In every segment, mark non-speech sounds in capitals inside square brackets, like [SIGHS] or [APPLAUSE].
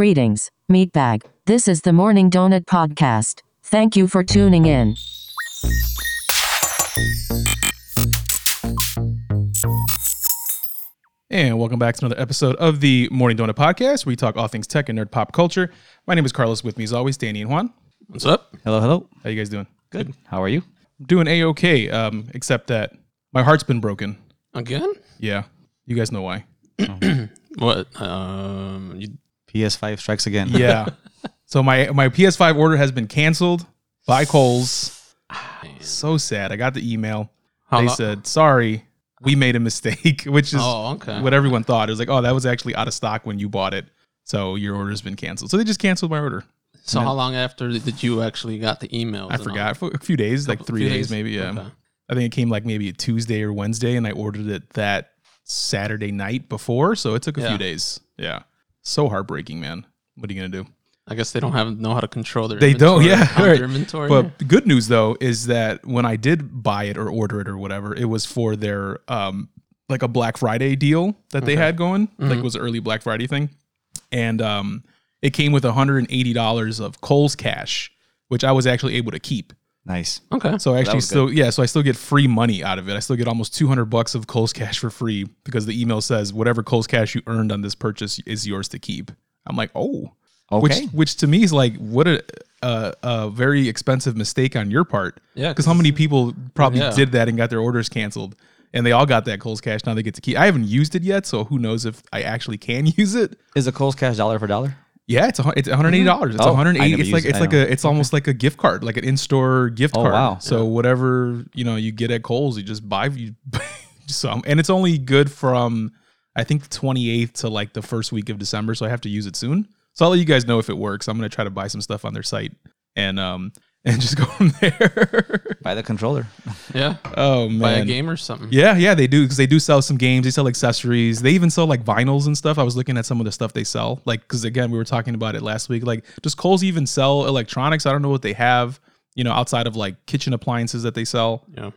Greetings, Meatbag. This is the Morning Donut Podcast. Thank you for tuning in. And welcome back to another episode of the Morning Donut Podcast, where we talk all things tech and nerd pop culture. My name is Carlos. With me, as always, Danny and Juan. What's up? Hello, hello. How you guys doing? Good. How are you? I'm doing a okay, um, except that my heart's been broken. Again? Yeah, you guys know why. [CLEARS THROAT] What? Um, you, PS5 strikes again. Yeah. [LAUGHS] so my my PS5 order has been canceled by Kohl's. So sad. I got the email. How they lo- said, "Sorry, we made a mistake," [LAUGHS] which is Oh, okay. what everyone thought. It was like, "Oh, that was actually out of stock when you bought it." So your order's been canceled. So they just canceled my order. so how long after did you actually got the email? I forgot for a few days, like three few days, maybe. Yeah. Okay. I think it came like maybe a Tuesday or Wednesday, and I ordered it that Saturday night before. So it took a Yeah. few days. Yeah. So heartbreaking, man. What are you gonna do? I guess they don't have know how to control their. They don't, yeah, [LAUGHS] right. Their inventory. But the good news though is that when I did buy it or order it or whatever, it was for their um like a Black Friday deal that they had going. Like Mhm. it was an early Black Friday thing. And um it came with $180 of Kohl's cash, which I was actually able to keep. Nice. okay. So I actually was still yeah, so I still get free money out of it. I still get almost 200 bucks of Kohl's cash for free because the email says whatever Kohl's cash you earned on this purchase is yours to keep. I'm like, "Oh." Okay. Which which to me is like what a a, a very expensive mistake on your part. Yeah, Because how many people probably Yeah. did that and got their orders canceled, and they all got that Kohl's cash. Now they get to keep. I haven't used it yet, so who knows if I actually can [LAUGHS] use it. Is a Kohl's cash dollar for dollar? Yeah, it's a, it's 180 dollars. It's Oh, 180. never It's like used it's like a it's almost like a gift card, like an in store gift Oh, card. wow. So whatever you know you get at Kohl's, you just buy you [LAUGHS] some, and it's only good from I think the 28th to like the first week of December. So I have to use it soon. So I'll let you guys know if it works. I'm gonna try to buy some stuff on their site and um and just go from there. [LAUGHS] Buy the controller. yeah. oh man, Buy a game or something. yeah, yeah, they do because they do sell some games. They sell accessories. They even sell like vinyls and stuff. I was looking at some of the stuff they sell. Like, because again, we were talking about it last week. Like, does Kohl's even sell electronics? I don't know what they have. You know, outside of like kitchen appliances that they sell. Yeah.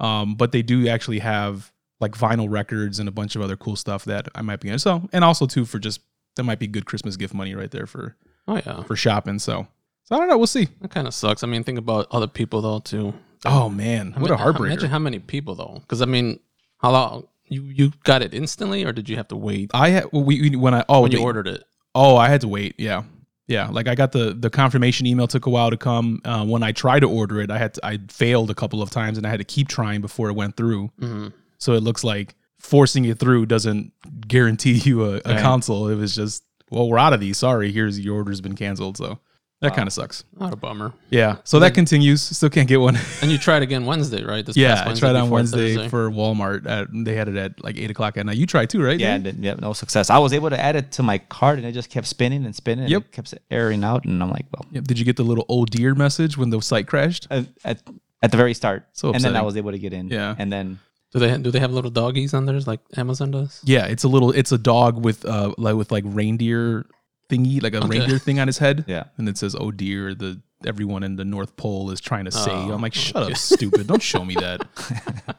Um, but they do actually have like vinyl records and a bunch of other cool stuff that I might be into. So, and also too for just that might be good Christmas gift money right there for Oh yeah. for shopping. So, so I don't know. We'll see. That kind of sucks. I mean, think about other people though too. Oh man, I what mean, a heartbreaker. Imagine how many people though, because I mean, how long you you got it instantly, or did you have to wait I had we, we when I oh when you the- ordered it? Oh, I had to wait. Yeah, yeah. Like I got the the confirmation email took a while to come. Uh, when I tried to order it, I had to, I failed a couple of times, and I had to keep trying before it went through. hmm So it looks like forcing it through doesn't guarantee [LAUGHS] you a, a Right. console. It was just well, we're out of these. Sorry, here's your order's been canceled. So that kind of sucks. Not a bummer. Yeah. So that continues. [LAUGHS] Still can't get one. [LAUGHS] And you tried again Wednesday, right? This yeah, past I tried on Wednesday Thursday. for Walmart. At, they had it at like eight o'clock at night. You tried too, right? Yeah, Dave? then- yeah, no success. I was able to add it to my cart and it just kept spinning and spinning. and Yep. it kept airing out. And I'm like, well, Yep. Did you get the little oh dear message when the site crashed? at, at, at the very start. So and then I was able to get in. Yeah. And then, Do they do they have little doggies on theirs like Amazon does? Yeah, it's a little. It's a dog with uh like with like reindeer thingy, like a Okay. reindeer thing on his head. yeah. and it says, "Oh dear, the everyone in the North Pole is trying to say." Oh, I'm like, "Shut okay. up, stupid! Don't show me that."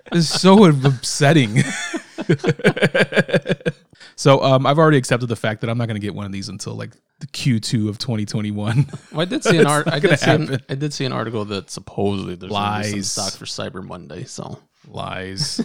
[LAUGHS] it's so upsetting. [LAUGHS] so um, I've already accepted the fact that I'm not going to get one of these until like the Q2 of 2021. Well, I did see an [LAUGHS] art. I did see an. I did see an article that supposedly there's Lies. stock for Cyber Monday. So Lies.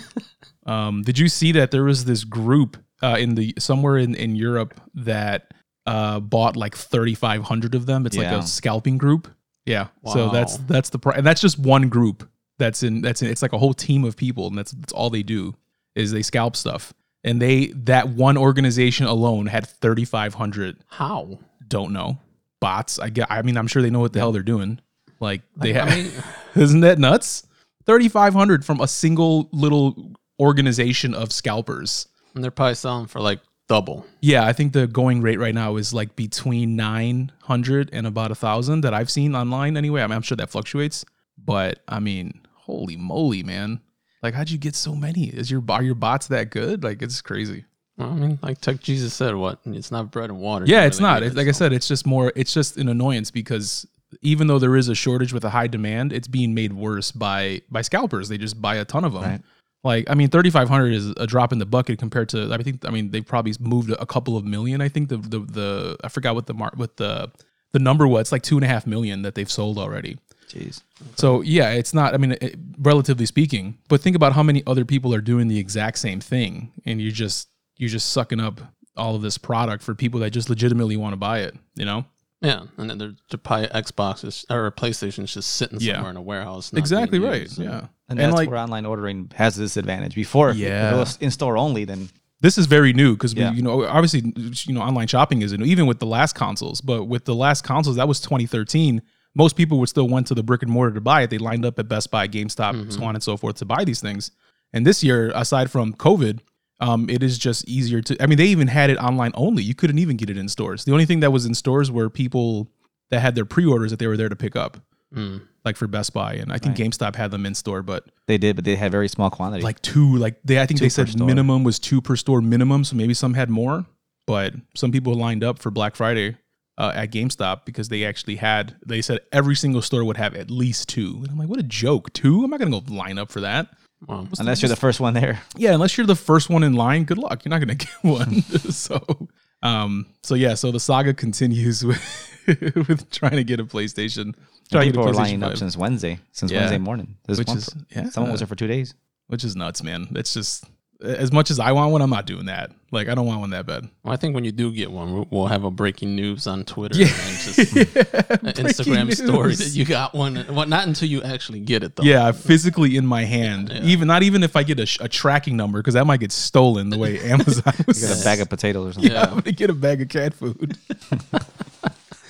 um, did you see that there was this group uh, in the somewhere in in Europe that uh, bought like 3,500 of them? It's like a scalping group. Yeah. So that's that's the pri- and that's just one group. That's in that's in. It's like a whole team of people, and that's that's all they do is they scalp stuff. And they that one organization alone had 3,500. how? Don't know bots. I get. I mean, I'm sure they know what the hell they're doing. Like they I have. mean, [LAUGHS] Isn't that nuts? 3,500 from a single little organization of scalpers. and they're probably selling for like double. Yeah, I think the going rate right now is like between 900 and about a thousand that I've seen online anyway. I mean, I'm sure that fluctuates, but I mean, holy moly, man. Like, how'd you get so many? Is your, are your bots that good? Like, it's crazy. Well, I mean, like Tech Jesus said, what? It's not bread and water. Yeah, it's really not. need It, it, like I said, it's just more, it's just an annoyance because even though there is a shortage with a high demand, it's being made worse by by scalpers. They just buy a ton of them. Right. Like, I mean, 3,500 is a drop in the bucket compared to. I think. I mean, they've probably moved a couple of million. I think the the the I forgot what the mar what the the number was. It's like two and a half million that they've sold already. Jeez. So yeah, it's not. I mean, it, relatively speaking, but think about how many other people are doing the exact same thing, and you're just you're just sucking up all of this product for people that just legitimately want to buy it. You know? Yeah, and then there's the pi- Xboxes or PlayStation's just sitting Yeah. somewhere in a warehouse. Exactly right. used. Yeah. And, And that's like where online ordering has this advantage. Before, Yeah. it was in store only, then this is very new because Yeah. you know obviously you know online shopping is new even with the last consoles but with the last consoles that was 2013 most people would still went to the brick and mortar to buy it they lined up at best buy gamestop so on and so forth to buy these things and this year aside from covid um, it is just easier to i mean they even had it online only you couldn't even get it in stores the only thing that was in stores were people that had their pre-orders that they were there to pick up Mm. Like for best buy and i think gamestop had them in store but they did, but they had very small quantity. like two like they i think Two they said store. minimum was two per store minimum so maybe some had more but some people lined up for black friday uh, at gamestop because they actually had they said every single store would have at least two and i'm like what a joke two i'm not gonna go line up for that Wow. unless you're the first one there. yeah unless you're the first one in line good luck you're not gonna [LAUGHS] get one [LAUGHS] so um so yeah so the saga [LAUGHS] continues with [LAUGHS] with trying to get a playstation trying to People get were a PlayStation lining up since Wednesday, since Yeah. Wednesday morning. This Which is- for- yeah. someone was there for two days. which is nuts man it's just as much as i want one i'm not doing that like i don't want one that bad Well, I think when you do get one, we'll- we'll have a breaking news on Twitter Yeah. and just [LAUGHS] an Instagram Breaking story that you got one. Well, not until you actually get it though. Yeah, physically in my hand. Even not even if I get a, a tracking number because that might get stolen the way [LAUGHS] Amazon was. You got a bag of potatoes or something. yeah, I'm gonna get a bag of cat food.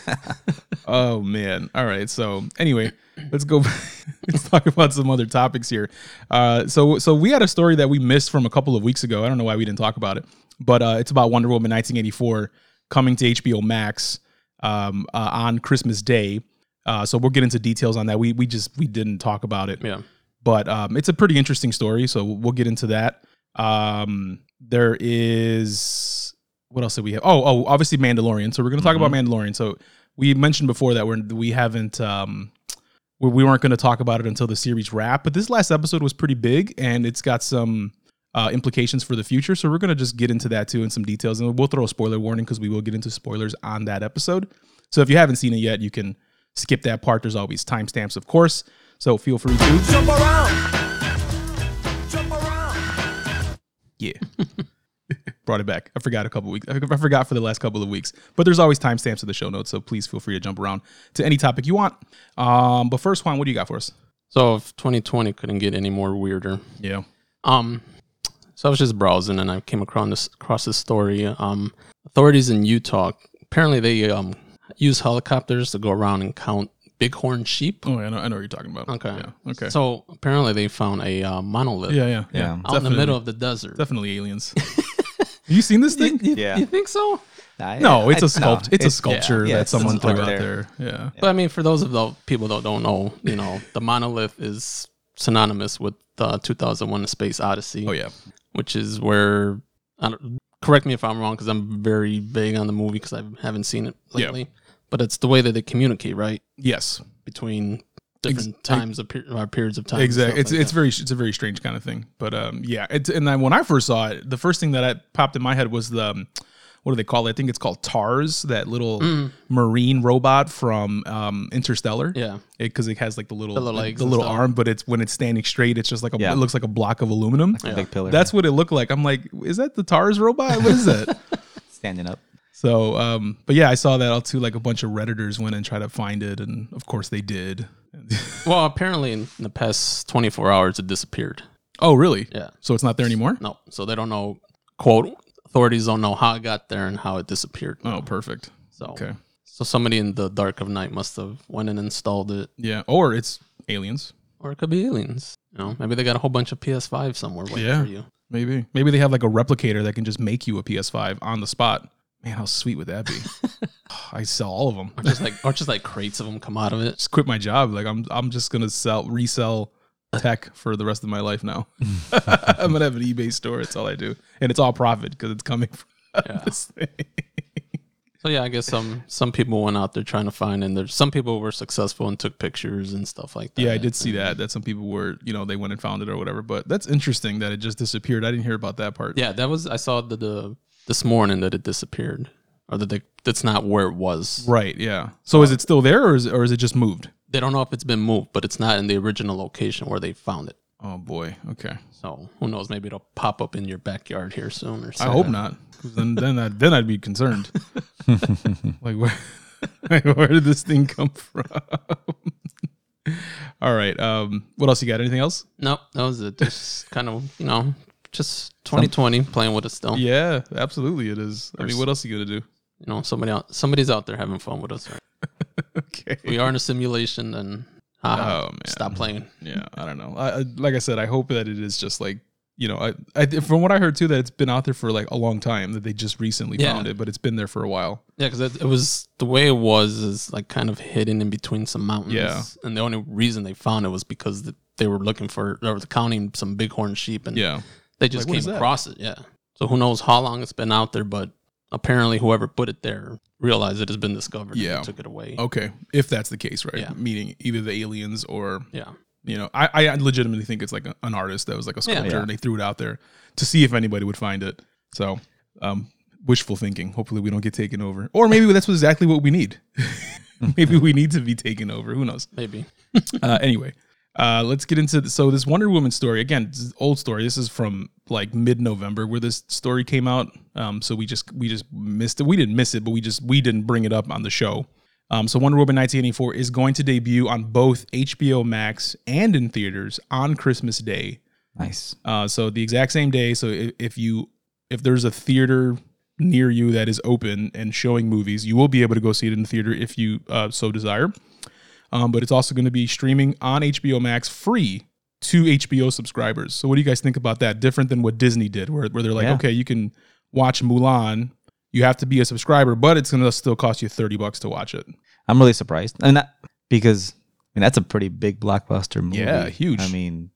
[LAUGHS] oh man! All right. So anyway, let's go. [LAUGHS] let's talk about some other topics here. Uh, so so we had a story that we missed from a couple of weeks ago. I don't know why we didn't talk about it, but uh, it's about Wonder Woman 1984 coming to HBO Max um, uh, on Christmas Day. Uh, so we'll get into details on that. We we just we didn't talk about it Yeah. but um, it's a pretty interesting story. So we'll get into that. Um, there is what else did we have? Oh, oh, obviously Mandalorian. So we're going to talk about Mandalorian. So we mentioned before that we're we haven't um, we, we weren't going to talk about it until the series wrap. But this last episode was pretty big, and it's got some uh, implications for the future. So we're going to just get into that too in some details, and we'll throw a spoiler warning because we will get into spoilers on that episode. So if you haven't seen it yet, you can skip that part. There's always timestamps, of course. So feel free to. Jump around. Jump around. Yeah. [LAUGHS] Brought it back. I forgot a couple weeks. I forgot for the last couple of weeks. But there's always timestamps in the show notes, so please feel free to jump around to any topic you want. Um, but first, Juan, what do you got for us? So if 2020 couldn't get any more weirder, Yeah. Um, so I was just browsing and I came across this across this story. Um, authorities in Utah apparently they um use helicopters to go around and count bighorn sheep. Oh, I know, I know what you're talking about. Okay. Yeah. Okay. So apparently they found a uh, monolith yeah, yeah, Yeah. yeah. out in the middle of the desert. Definitely aliens. [LAUGHS] you seen this thing? Yeah. You think so? I- No, it's I- a sculpt. no, it's, a sculpture yeah, that it's- someone threw out there. there. Yeah. But I mean, for those of the people that don't know, you know, the monolith is synonymous with the 2001: A Space Odyssey. Oh yeah. which is where I don't, correct me if I'm wrong because I'm very vague on the movie because I haven't seen it Yeah. lately. But it's the way that they communicate, right, Yes. between different Ex- times of per, or periods of time. Exactly. It's like it's that. very it's a very strange kind of thing. But um yeah, it's and then when I first saw it, the first thing that I popped in my head was the um, what do they call it? I think it's called TARS, that little marine robot from um Interstellar. yeah. Because it, has like the little The little the, legs and little arm, but it's when it's standing straight, it's just like a Yeah. it looks like a block of aluminum. A big pillar. That's what it looked like. I'm like, is that the TARS robot? What is that? [LAUGHS] standing up. so um but yeah, I saw that all too like a bunch of redditors went and tried to find it and of course they did. [LAUGHS] Well, apparently in the past 24 hours it disappeared. oh, really? Yeah. So it's not there anymore? No, so they don't know. Quote: Authorities don't know how it got there and how it disappeared. Oh, perfect. So, Okay. so somebody in the dark of night must have went and installed it, Yeah, or it's aliens. or it could be aliens. You know, maybe they got a whole bunch of PS5 somewhere waiting Yeah. for you. Maybe. Maybe they have like a replicator that can just make you a PS5 on the spot. Man, how sweet would that be? [LAUGHS] [SIGHS] I sell all of them. Or just like, or just like crates of them come out of it. Just quit my job. Like I'm I'm just gonna sell resell tech for the rest of my life now. [LAUGHS] I'm gonna have an eBay store. It's all I do, and it's all profit because it's coming from [LAUGHS] Yeah. this thing. So yeah, I guess some some people went out there trying to find, and there's some people were successful and took pictures and stuff like that. Yeah, I did see that. That some people were, you know, they went and found it or whatever. But that's interesting that it just disappeared. I didn't hear about that part. Yeah, that was I saw the, the this morning that it disappeared, or that they, that's not where it was. Right. Yeah. So is it still there, or is or is it just moved? They don't know if it's been moved, but it's not in the original location where they found it. Oh boy. Okay. So who knows? Maybe it'll pop up in your backyard here soon or something. I something. hope not. 'cause Then then I, then I'd be concerned. [LAUGHS] like where like, [LAUGHS] where did this thing come from? [LAUGHS] All right. Um. What else you got? Anything else? Nope, that was it. Just kind of you know, just 2020 playing with us still. Yeah. Absolutely. It is. I mean, what else you gonna do? You know, somebody out, somebody's out there having fun with us. Right? [LAUGHS] Okay. We are in a simulation, and Oh, man. stop playing. Yeah, I don't know. I, like I said, I hope that it is just like you know, I, I from what I heard too, that it's been out there for like a long time. That they just recently Yeah. found it, but it's been there for a while. Yeah, because it, it was the way it was is like kind of hidden in between some mountains. Yeah. and the only reason they found it was because the, they were looking for they were counting some bighorn sheep, and Yeah, they just Like, came across it. Yeah, so who knows how long it's been out there, but apparently whoever put it there realized it has been discovered. and Yeah. took it away. okay. If that's the case, right? Yeah. Meaning either the aliens or Yeah, you know, I, I legitimately think it's like a, an artist that was like a sculptor Yeah. and they threw it out there to see if anybody would find it. So, um, wishful thinking. Hopefully, we don't get taken over, or maybe that's exactly what we need. [LAUGHS] maybe we need to be taken over. Who knows? maybe. [LAUGHS] uh, anyway, uh, let's get into the, so this Wonder Woman story again. This is old story. This is from like mid November where this story came out. Um, so we just we just missed it. We didn't miss it, but we just we didn't bring it up on the show. Um, so Wonder Woman 1984 is going to debut on both HBO Max and in theaters on Christmas Day. Nice. Uh, so the exact same day. So if, if you if there's a theater near you that is open and showing movies, you will be able to go see it in the theater if you uh, so desire. Um, but it's also going to be streaming on HBO Max free to HBO subscribers. So what do you guys think about that? Different than what Disney did, where where they're like, Yeah. okay, you can watch Mulan. You have to be a subscriber, but it's going to still cost you thirty bucks to watch it. I'm really surprised, and that because I mean that's a pretty big blockbuster movie. Yeah, huge. I mean,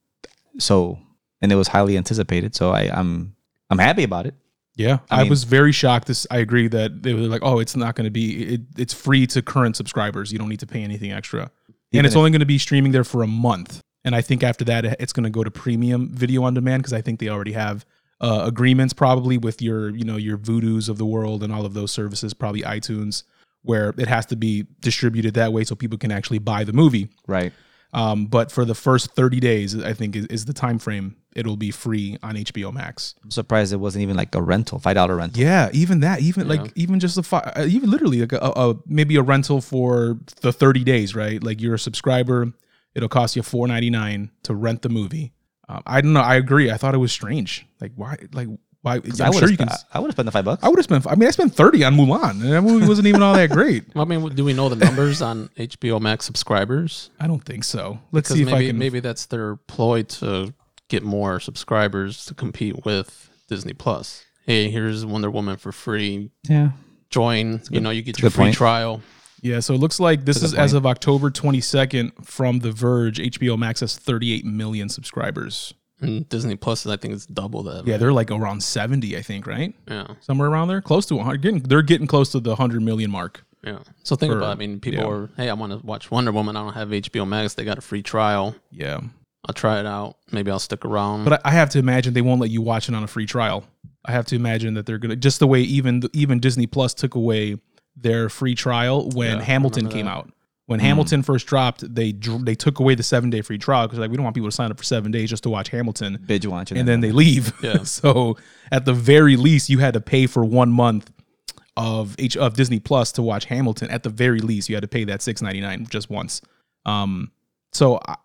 so and it was highly anticipated. So I, I'm I'm happy about it. Yeah, I I, mean- was very shocked. This I agree that they were like, "Oh, it's not going to be. It, it's free to current subscribers. You don't need to pay anything extra, and it's if- only going to be streaming there for a month. And I think after that, it's going to go to premium video on demand because I think they already have uh, agreements probably with your, you know, your Vudus of the world and all of those services, probably iTunes, where it has to be distributed that way so people can actually buy the movie. Right. Um, but for the first 30 days, I think is, is the time frame. It'll be free on HBO Max. I'm surprised it wasn't even like a rental, five dollar rental. Yeah, even that, even Yeah. like even just a fi- uh, even literally like a, a maybe a rental for the 30 days, right? Like you're a subscriber, it'll cost you 4.99 to rent the movie. Um, I don't know. I agree. I thought it was strange. Like why? Like why? I'm I sure you can. I would have spent the five bucks. I would have spent. I mean, I spent 30 on Mulan, and that movie wasn't even all that great. [LAUGHS] I mean, do we know the numbers on HBO Max subscribers? I don't think so. Let's Because see if maybe I can. maybe that's their ploy to get more subscribers to compete with Disney Plus. Hey, here's Wonder Woman for free. yeah. Join. You know, you get your free point. trial. Yeah, so it looks like this is a as of October 22nd from The Verge. HBO Max has 38 million subscribers. And Disney Plus, is I think, is double that. Yeah, right? they're like around 70, I think, right? yeah, Somewhere around there, close to 100. Getting, they're getting close to the 100 million mark. yeah. So think For- about. It. I mean, people yeah. are. Hey, I want to watch Wonder Woman. I don't have HBO Max. They got a free trial. Yeah, I'll try it out. Maybe I'll stick around. but I I have to imagine they won't let you watch it on a free trial. I have to imagine that they're gonna just the way even even Disney Plus took away their free trial when Yeah, Hamilton came out. When Hamilton first dropped, they dr- they took away the seven day free trial because like we don't want people to sign up for seven days just to watch Hamilton. Binge watching. and it. then they leave. Yeah. [LAUGHS] so at the very least, you had to pay for one month of H of Disney Plus to watch Hamilton. At the very least, you had to pay that six ninety nine just once. Um, so I,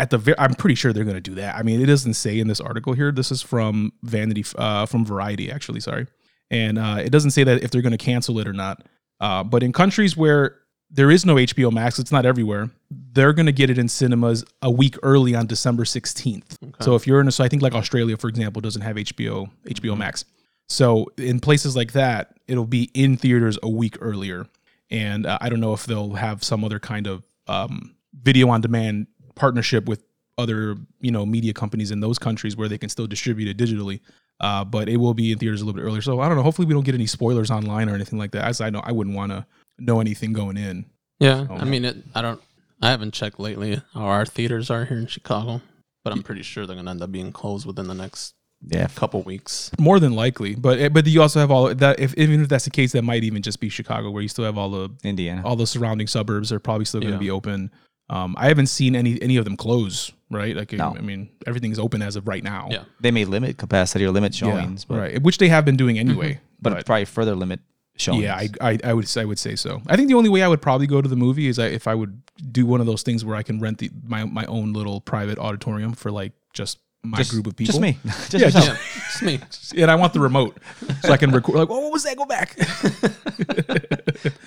at the very, I'm pretty sure they're going to do that. I mean, it doesn't say in this article here. This is from Vanity, uh, from Variety, actually. Sorry, and uh, it doesn't say that if they're going to cancel it or not. Uh, but in countries where there is no HBO Max, it's not everywhere. They're going to get it in cinemas a week early on December 16th. So if you're in a, so I think like Australia, for example, doesn't have HBO HBO Max. So in places like that, it'll be in theaters a week earlier. And uh, I don't know if they'll have some other kind of um, video on demand partnership with other you know media companies in those countries where they can still distribute it digitally. Uh, but it will be in theaters a little bit earlier. So I don't know. Hopefully we don't get any spoilers online or anything like that. As I know, I wouldn't want to know anything going in. Yeah, Oh. I mean, it, I don't. I haven't checked lately how our theaters are here in Chicago, but I'm pretty sure they're gonna end up being closed within the next Yeah. couple weeks. More than likely, but eh, but you also have all that. If even if that's the case, that might even just be Chicago, where you still have all the Indiana. all the surrounding suburbs are probably still going to Yeah. be open. Um, I haven't seen any any of them close. Right? Like No. I mean, everything's open as of right now. Yeah. They may limit capacity or limit Yeah, showings, but right. Which they have been doing anyway. [LAUGHS] but, probably further limit showings. Yeah, I, I I would I would say so. I think the only way I would probably go to the movie is I, if I would do one of those things where I can rent the my my own little private auditorium for like just my just, group of people. Just me. [LAUGHS] just Yeah, yourself. Yeah, it's me. [LAUGHS] And I want the remote so I can record. Like, oh, what was that? Go back.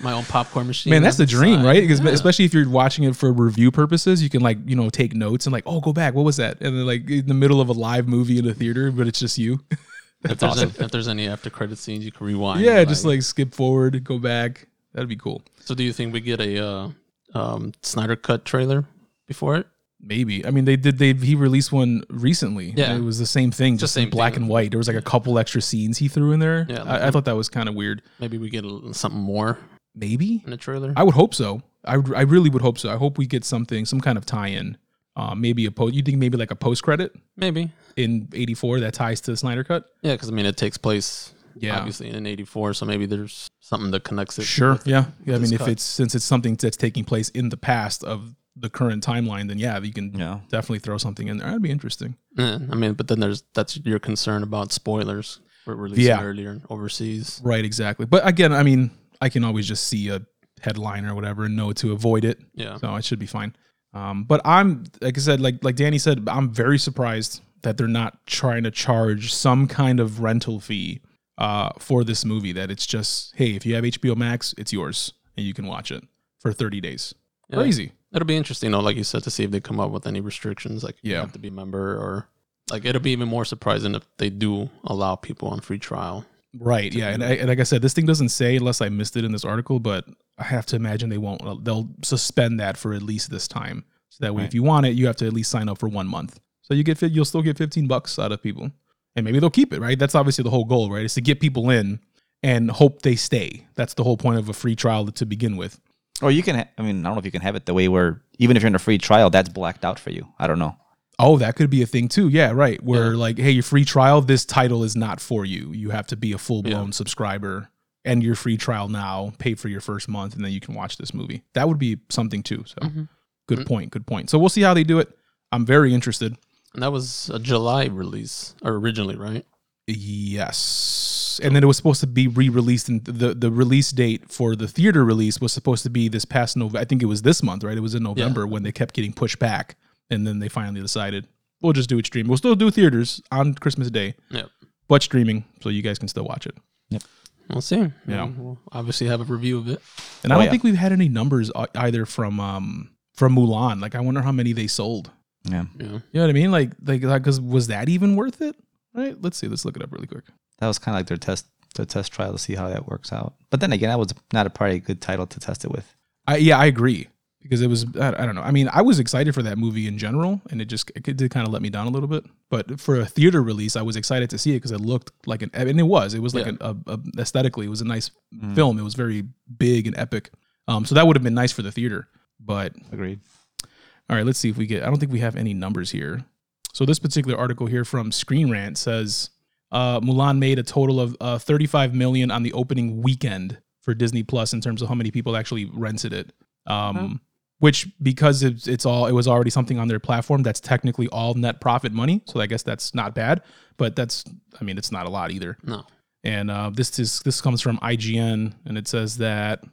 [LAUGHS] My own popcorn machine. Man, that's the dream, side. right? Because Yeah. especially if you're watching it for review purposes, you can like you know take notes and like, oh, go back. What was that? And then like in the middle of a live movie in a theater, but it's just you. if, there's any, if there's any after credit scenes, you can rewind. yeah, just like skip forward, go back. That'd be cool. So, do you think we get a uh, um, Snyder cut trailer before it? Maybe. I mean, they did. They he released one recently. Yeah. it was the same thing, It's just in same black thing. and white. There was like a couple extra scenes he threw in there. Yeah, I, I thought that was kind of weird. Maybe we get a, something more Maybe. in the trailer. I would hope so. I I really would hope so. I hope we get something, some kind of tie-in. Uh, maybe a post. You think maybe like a post credit Maybe. in '84 that ties to the Snyder Cut? Yeah, because I mean, it takes place Yeah. obviously in '84, so maybe there's something that connects it. Sure. Yeah. Yeah. I mean, if it's since it's something that's taking place in the past of the current timeline, then yeah, you can Yeah. definitely throw something in there. That'd be interesting. Yeah, I mean, but then there's that's your concern about spoilers for releasing Yeah. earlier overseas. Right. Exactly. But again, I mean, I can always just see a headline or whatever and know to avoid it. Yeah. So it should be fine. Um, but I'm like I said, like like Danny said, I'm very surprised that they're not trying to charge some kind of rental fee uh, for this movie. That it's just, hey, if you have HBO Max, it's yours and you can watch it for 30 days. Yeah. Crazy. It'll be interesting, though, like you said, to see if they come up with any restrictions, like you Yeah. have to be a member, or like it'll be even more surprising if they do allow people on free trial. Right. Yeah. And, I, and like I said, this thing doesn't say unless I missed it in this article, but I have to imagine they won't. Uh, they'll suspend that for at least this time. So that way, Right. if you want it, you have to at least sign up for one month. So you get, you'll still get 15 bucks out of people, and maybe they'll keep it. Right. That's obviously the whole goal, right? Is to get people in and hope they stay. That's the whole point of a free trial to begin with. Or you can. Ha- I mean, I don't know if you can have it the way where even if you're in a free trial, that's blacked out for you. I don't know. Oh, that could be a thing too. Yeah, right. Where Yeah. like, hey, your free trial, this title is not for you. You have to be a full blown Yeah. subscriber and your free trial now, pay for your first month, and then you can watch this movie. That would be something too. So Mhm. good Mm. point. Good point. So we'll see how they do it. I'm very interested. And that was a July release, or originally, right? Yes. And then it was supposed to be re-released and the the release date for the theater release was supposed to be this past November. I think it was this month, right? It was in November when they kept getting pushed back and then they finally decided we'll just do it stream. We'll still do theaters on Christmas Day. Yep. but streaming, so you guys can still watch it. Yep. We'll see. Yeah. We'll, we'll obviously have a review of it. And I Oh, don't yeah. think we've had any numbers uh, either from um from Mulan. Like I wonder how many they sold. Yeah, Yeah. You know what I mean? Like like because was that even worth it? Right? Let's see. Let's look it up really quick. that was kind of like their test, their test trial to see how that works out. But then again, that was not a probably a good title to test it with. I yeah, I agree because it was I, I don't know. I mean, I was excited for that movie in general, and it just it did kind of let me down a little bit. But for a theater release, I was excited to see it because it looked like an and it was it was like Yeah. an, a, a aesthetically it was a nice film. It was very big and epic. Um, so that would have been nice for the theater, but Agreed. All right, let's see if we get. I don't think we have any numbers here. So this particular article here from Screen Rant says uh, Mulan made a total of uh, 35 million on the opening weekend for Disney Plus in terms of how many people actually rented it. Um, Which because it's, it's all it was already something on their platform that's technically all net profit money. So I guess that's not bad, but that's I mean it's not a lot either. No. And uh, this is this comes from IGN, and it says that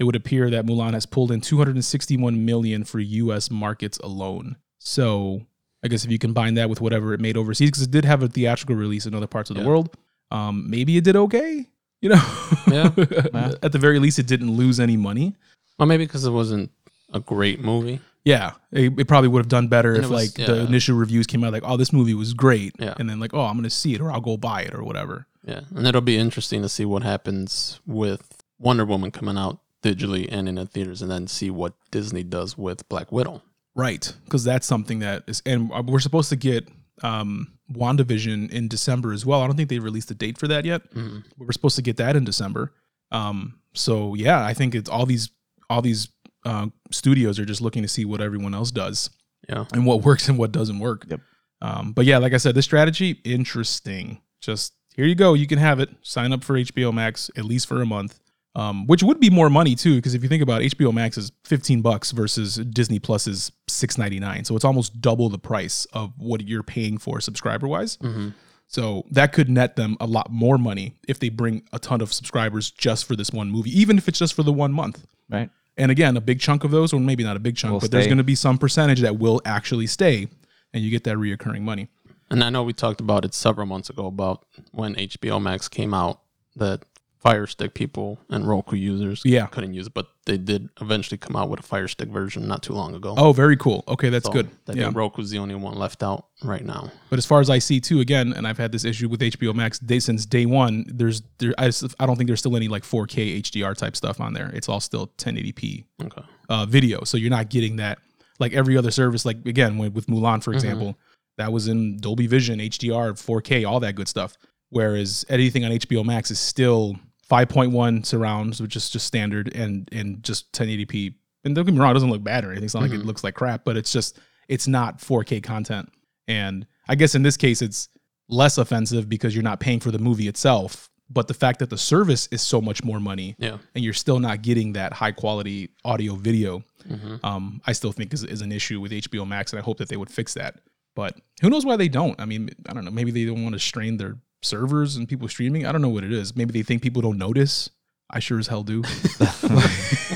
it would appear that Mulan has pulled in 261 million for U.S. markets alone. So I guess if you combine that with whatever it made overseas, because it did have a theatrical release in other parts of the world, um, maybe it did okay. You know, Yeah. [LAUGHS] At the very least, it didn't lose any money. Well, maybe because it wasn't a great movie. Yeah, it, it probably would have done better And if was- like the initial reviews came out like, "Oh, this movie was great," Yeah. and then like, "Oh, I'm gonna see it or I'll go buy it or whatever." Yeah. And it'll be interesting to see what happens with Wonder Woman coming out digitally and in the theaters, and then see what Disney does with Black Widow. Right, because that's something that is, and we're supposed to get um, WandaVision in December as well. I don't think they released a date for that yet. But we're supposed to get that in December. Um, so yeah, I think it's all these all these uh, studios are just looking to see what everyone else does Yeah. and what works and what doesn't work. Yep. Um, but yeah, like I said, this strategy interesting. Just here you go, you can have it. Sign up for HBO Max at least for a month, um, which would be more money too. Because if you think about it, HBO Max is fifteen bucks versus Disney Plus is six ninety nine, so it's almost double the price of what you're paying for subscriber wise. hmm So that could net them a lot more money if they bring a ton of subscribers just for this one movie, even if it's just for the one month. Right. And again, a big chunk of those, or maybe not a big chunk, Will but there's going to be some percentage that will actually stay, and you get that reoccurring money. And I know we talked about it several months ago about when HBO Max came out that Fire Stick people and Roku users Yeah. couldn't use it, but they did eventually come out with a Fire Stick version not too long ago. Oh, very cool. Okay, that's So good. I Yeah. think Roku's the only one left out right now. But as far as I see too, again, and I've had this issue with HBO Max day since day one. There's there, I, s- I don't think there's still any like 4K HDR type stuff on there. It's all still 1080p Okay. uh, video, so you're not getting that like every other service. Like again, with, with Mulan, for example, that was in Dolby Vision, HDR, 4K, all that good stuff. Whereas anything on HBO Max is still 5.1 surrounds, which is just standard, and and just 1080p. And don't get me wrong, it doesn't look bad or anything. It's not like it Mhm. looks like crap, but it's just it's not 4K content. And I guess in this case, it's less offensive because you're not paying for the movie itself. But the fact that the service is so much more money Yeah. and you're still not getting that high quality audio video, hmm um, I still think is, is an issue with HBO Max. And I hope that they would fix that. But who knows why they don't? I mean, I don't know. Maybe they don't want to strain their servers and people streaming. I don't know what it is. Maybe they think people don't notice. I sure as hell do. [LAUGHS]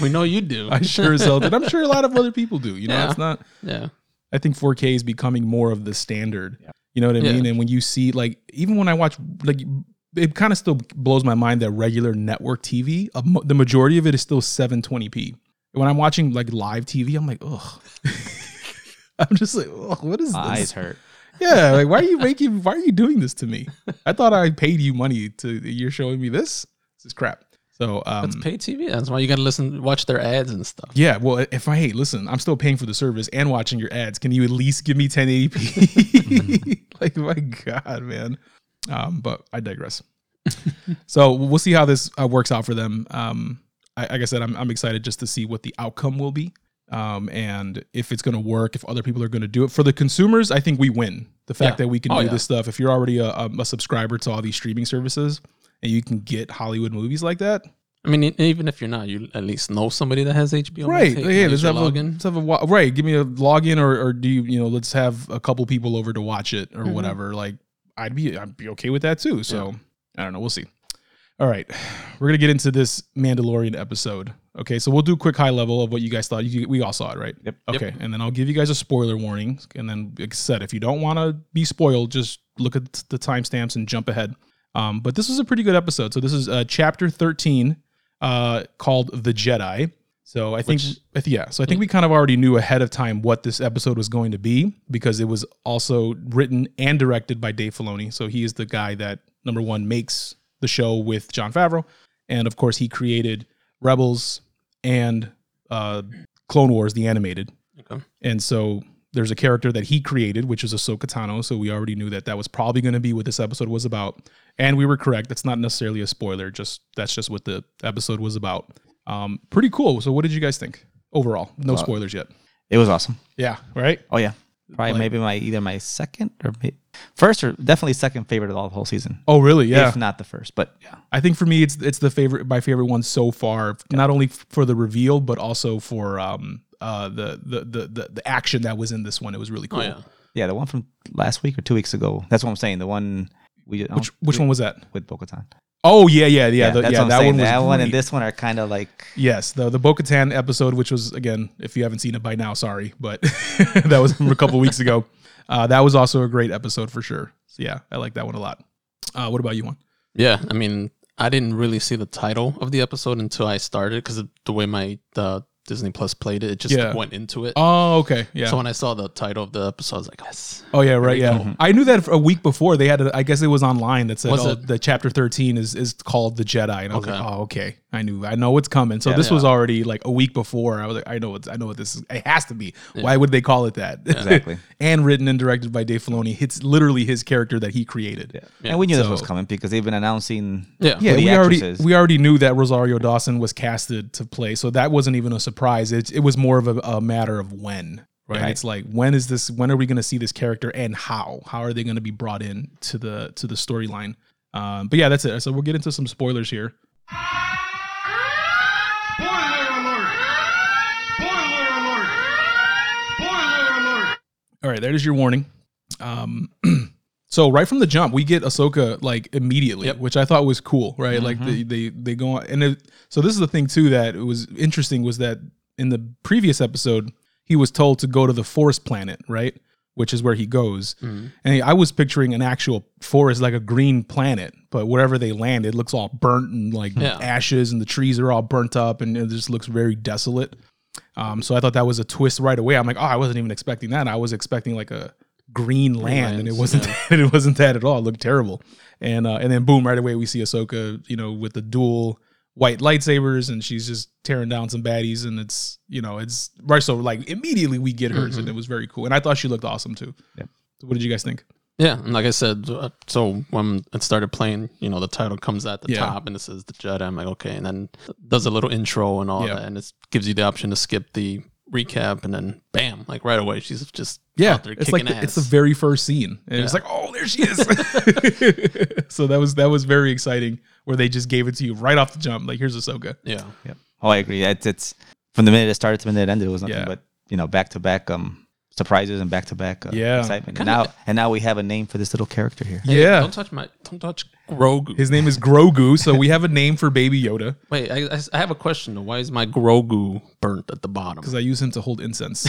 We know you do. [LAUGHS] I sure as hell did. I'm sure a lot of other people do. You know, Yeah. it's not. yeah. I think 4K is becoming more of the standard. Yeah. You know what I Yeah. mean? And when you see like even when I watch like it kind of still blows my mind that regular network TV, a mo- the majority of it is still 720p. When I'm watching like live TV, I'm like, ugh. [LAUGHS] I'm just like, ugh, what is My eyes this? hurt. Yeah, like why are you making? Why are you doing this to me? I thought I paid you money to. You're showing me this. This is crap. So um, That's pay TV. That's why you got to listen, watch their ads and stuff. yeah, well, if I hey, listen, I'm still paying for the service and watching your ads. Can you at least give me 1080p? [LAUGHS] like, my God, man. Um, but I digress. [LAUGHS] so we'll see how this uh, works out for them. Um, I, like I said, I'm, I'm excited just to see what the outcome will be. Um, and if it's going to work, if other people are going to do it for the consumers, I think we win. The fact Yeah. that we can Oh, do yeah. this stuff. If you're already a, a, subscriber to all these streaming services and you can get Hollywood movies like that, I mean, even if you're not, you at least know somebody that has HBO. right Max. hey, Hey, let's have a, login. let's have a right give me a login or, or do you you know let's have a couple people over to watch it or Mhm. whatever like i'd be i'd be okay with that too so i don't know we'll see all right we're gonna get into this mandalorian episode okay so we'll do a quick high level of what you guys thought you, we all saw it right Yep. okay and then i'll give you guys a spoiler warning and then like i said if you don't want to be spoiled just look at the timestamps and jump ahead um, but this was a pretty good episode so this is uh, chapter 13 uh, called the Jedi. So I think, Which- I th- yeah. So I think we kind of already knew ahead of time what this episode was going to be because it was also written and directed by Dave Filoni. So he is the guy that number one makes the show with Jon Favreau, and of course he created Rebels and uh, Clone Wars, the animated. Okay. And so there's a character that he created, which is Ahsoka Tano. So we already knew that that was probably going to be what this episode was about, and we were correct. That's not necessarily a spoiler. Just that's just what the episode was about. Um, pretty cool. So what did you guys think overall? No spoilers yet. It was awesome. Yeah. Right. Oh yeah, probably Like- maybe my either my second or may, first or definitely second favorite of all the whole season. Oh, really? Yeah. if not the first. But yeah, I think for me, it's it's the favorite, my favorite one so far. Not only for the reveal, but also for um uh the the the the, the action that was in this one. It was really cool. Oh yeah. yeah, the one from last week or two weeks ago. That's what I'm saying. The one we Which which one was that? with Bo-Katan. Oh yeah, yeah, yeah. the, yeah that saying. one was that one and this one are kind of like Yes, the the Bo-Katan episode, which was again, if you haven't seen it by now, sorry, but [LAUGHS] that was from a couple weeks ago. Uh, that was also a great episode for sure. So yeah, I like that Juan a lot. Uh, what about you, one? Yeah, I mean, I didn't really see the title of the episode until I started because the way my the Disney Plus played it. It just Yeah. went into it. Oh, okay. Yeah. So when I saw the title of the episode, I was like, yes. Oh yeah, right. you Yeah, go. I knew that a week before. They had, a, I guess it was online that said, Was "Oh, it? the chapter thirteen is is called the Jedi," and I was like, "Oh, okay." I knew, I know what's coming. So Yeah. this was already like a week before. I was like, I know what, I know what this is. It has to be. Why would they call it that? Exactly. [LAUGHS] and written and directed by Dave Filoni. It's literally his character that he created. Yeah. and we knew this was coming because they've been announcing. Yeah. Yeah, who the we already we already knew that Rosario Dawson was casted to play, so that wasn't even a surprise. It it was more of a, a matter of when, right? Right. It's like when is this? When are we going to see this character, and how? How are they going to be brought in to the to the storyline? Um, but yeah, that's it. So we'll get into some spoilers here. Spoiler alert! Spoiler alert! Spoiler alert! All right, there's your warning. Um, [CLEARS THROAT] so right from the jump, we get Ahsoka like immediately, Yep. which I thought was cool. Right, like they they they go on, and it, so this is the thing too that was interesting was that in the previous episode he was told to go to the forest planet, right, which is where he goes, and I was picturing an actual forest like a green planet, but wherever they land, it looks all burnt and like Yeah. ashes, and the trees are all burnt up, and it just looks very desolate. Um, so I thought that was a twist right away. I'm like, oh, I wasn't even expecting that. I was expecting like a green land, and it wasn't. That, [LAUGHS] it wasn't that at all. It looked terrible. And uh, and then boom, right away we see Ahsoka, you know, with the dual white lightsabers, and she's just tearing down some baddies, and it's you know it's right. So like immediately we get hers, and it was very cool. And I thought she looked awesome too. Yep. So what did you guys think? Yeah, and like I said, uh, so when it started playing, you know, the title comes at the Yeah. top and it says the Jedi. I'm like, okay, and then does a little intro and all Yeah. that, and it gives you the option to skip the recap, and then bam, like right away, she's just Yeah, out there it's like kicking the, it's the very first scene, and it's like, oh, there she is. [LAUGHS] so that was that was very exciting, where they just gave it to you right off the jump. Like, here's Ahsoka. yeah, Yep. Oh, I agree. It's, it's from the minute it started to the minute it ended, it was nothing Yeah. but you know back to back um surprises and back to back Yeah. excitement. And Kinda- now and now we have a name for this little character here. Hey, Yeah. Don't touch my, don't touch Grogu. His name is Grogu, so we have a name for Baby Yoda [LAUGHS] Wait, I, I, I have a question though. Why is my Grogu burnt at the bottom? because I use him to hold incense.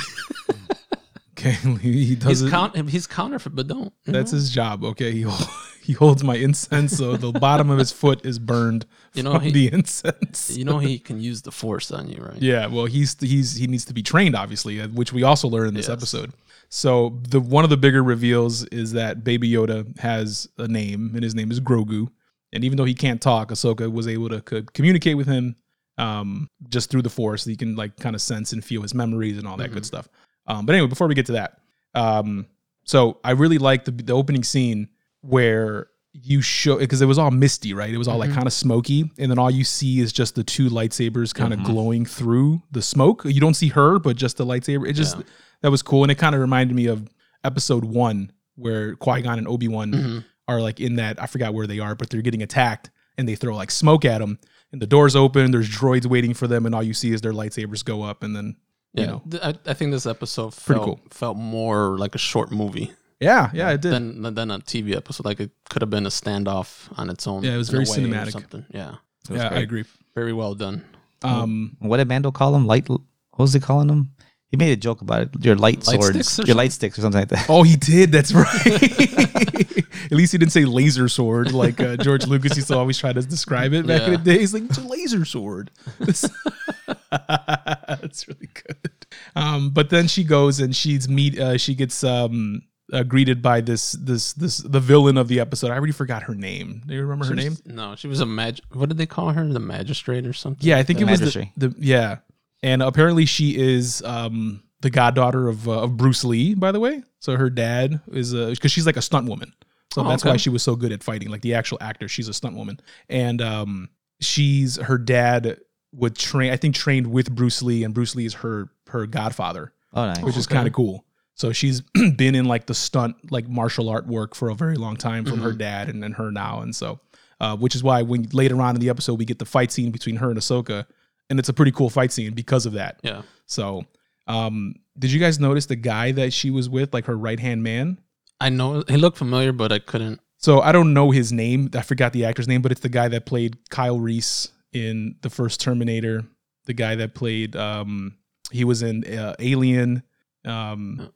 [LAUGHS] okay, [LAUGHS] he does He's it. count, he's counterfeit, but don't. That's know? his job. Okay, he hol- he holds my incense, so the bottom of his foot is burned You know, from he- the incense. you know he can use the Force on you, right? Yeah, well, he's he's he needs to be trained, obviously, uh, which we also learn in this Yes. episode. So the one of the bigger reveals is that Baby Yoda has a name, and his name is Grogu. And even though he can't talk, Ahsoka was able to co- communicate with him um, just through the Force. So He can like kind of sense and feel his memories and all that good stuff. Um, but anyway, before we get to that, um, so I really like the the opening scene where you show because it was all misty, right? It was all like kind of smoky, and then all you see is just the two lightsabers kind of glowing through the smoke. You don't see her, but just the lightsaber. It just Yeah. that was cool, and it kind of reminded me of Episode One, where Qui Gon and Obi Wan Mhm. are like in that. I forgot where they are, but they're getting attacked, and they throw like smoke at them, and the doors open. There's droids waiting for them, and all you see is their lightsabers go up, and then Yeah, you know, I, I think this episode felt, cool. felt more like a short movie yeah, yeah, it did. than than a TV episode. Like it could have been a standoff on its own. Yeah, it was very cinematic. Something. Yeah, was yeah, I agree. very well done. Um, What did Mando call him? Light. What was he calling him? He made a joke about it. Your light, Light swords, sticks your light sticks or something like that. Oh, he did. That's right. [LAUGHS] At least he didn't say laser sword like uh, George Lucas used to always try to describe it back in the Yeah. day. He's like, it's a laser sword. [LAUGHS] That's really good. Um, but then she goes and she's meet. Uh, she gets um, uh, greeted by this this this the villain of the episode. I already forgot her name. Do you remember her She name? No, she was a mag. What did they call her? The magistrate or something? Yeah, I think The it was the, the yeah, and apparently she is um the goddaughter of uh, of Bruce Lee. By the way, so her dad is because she's like a stunt woman, so Oh, that's okay. why she was so good at fighting. Like the actual actor, she's a stunt woman, and um she's her dad would train. I think trained with Bruce Lee, and Bruce Lee is her her godfather, Oh, nice. which is Okay. kind of cool. So she's [CLEARS THROAT] been in like the stunt like martial art work for a very long time from her Mm-hmm. dad and then her now, and so uh, which is why when later on in the episode we get the fight scene between her and Ahsoka, and it's a pretty cool fight scene because of that. yeah. So, um, did you guys notice the guy that she was with, like her right hand man? I know he looked familiar, but I couldn't. So I don't know his name. I forgot the actor's name, but it's the guy that played Kyle Reese in the first Terminator. The guy that played, um, he was in uh, Alien, um,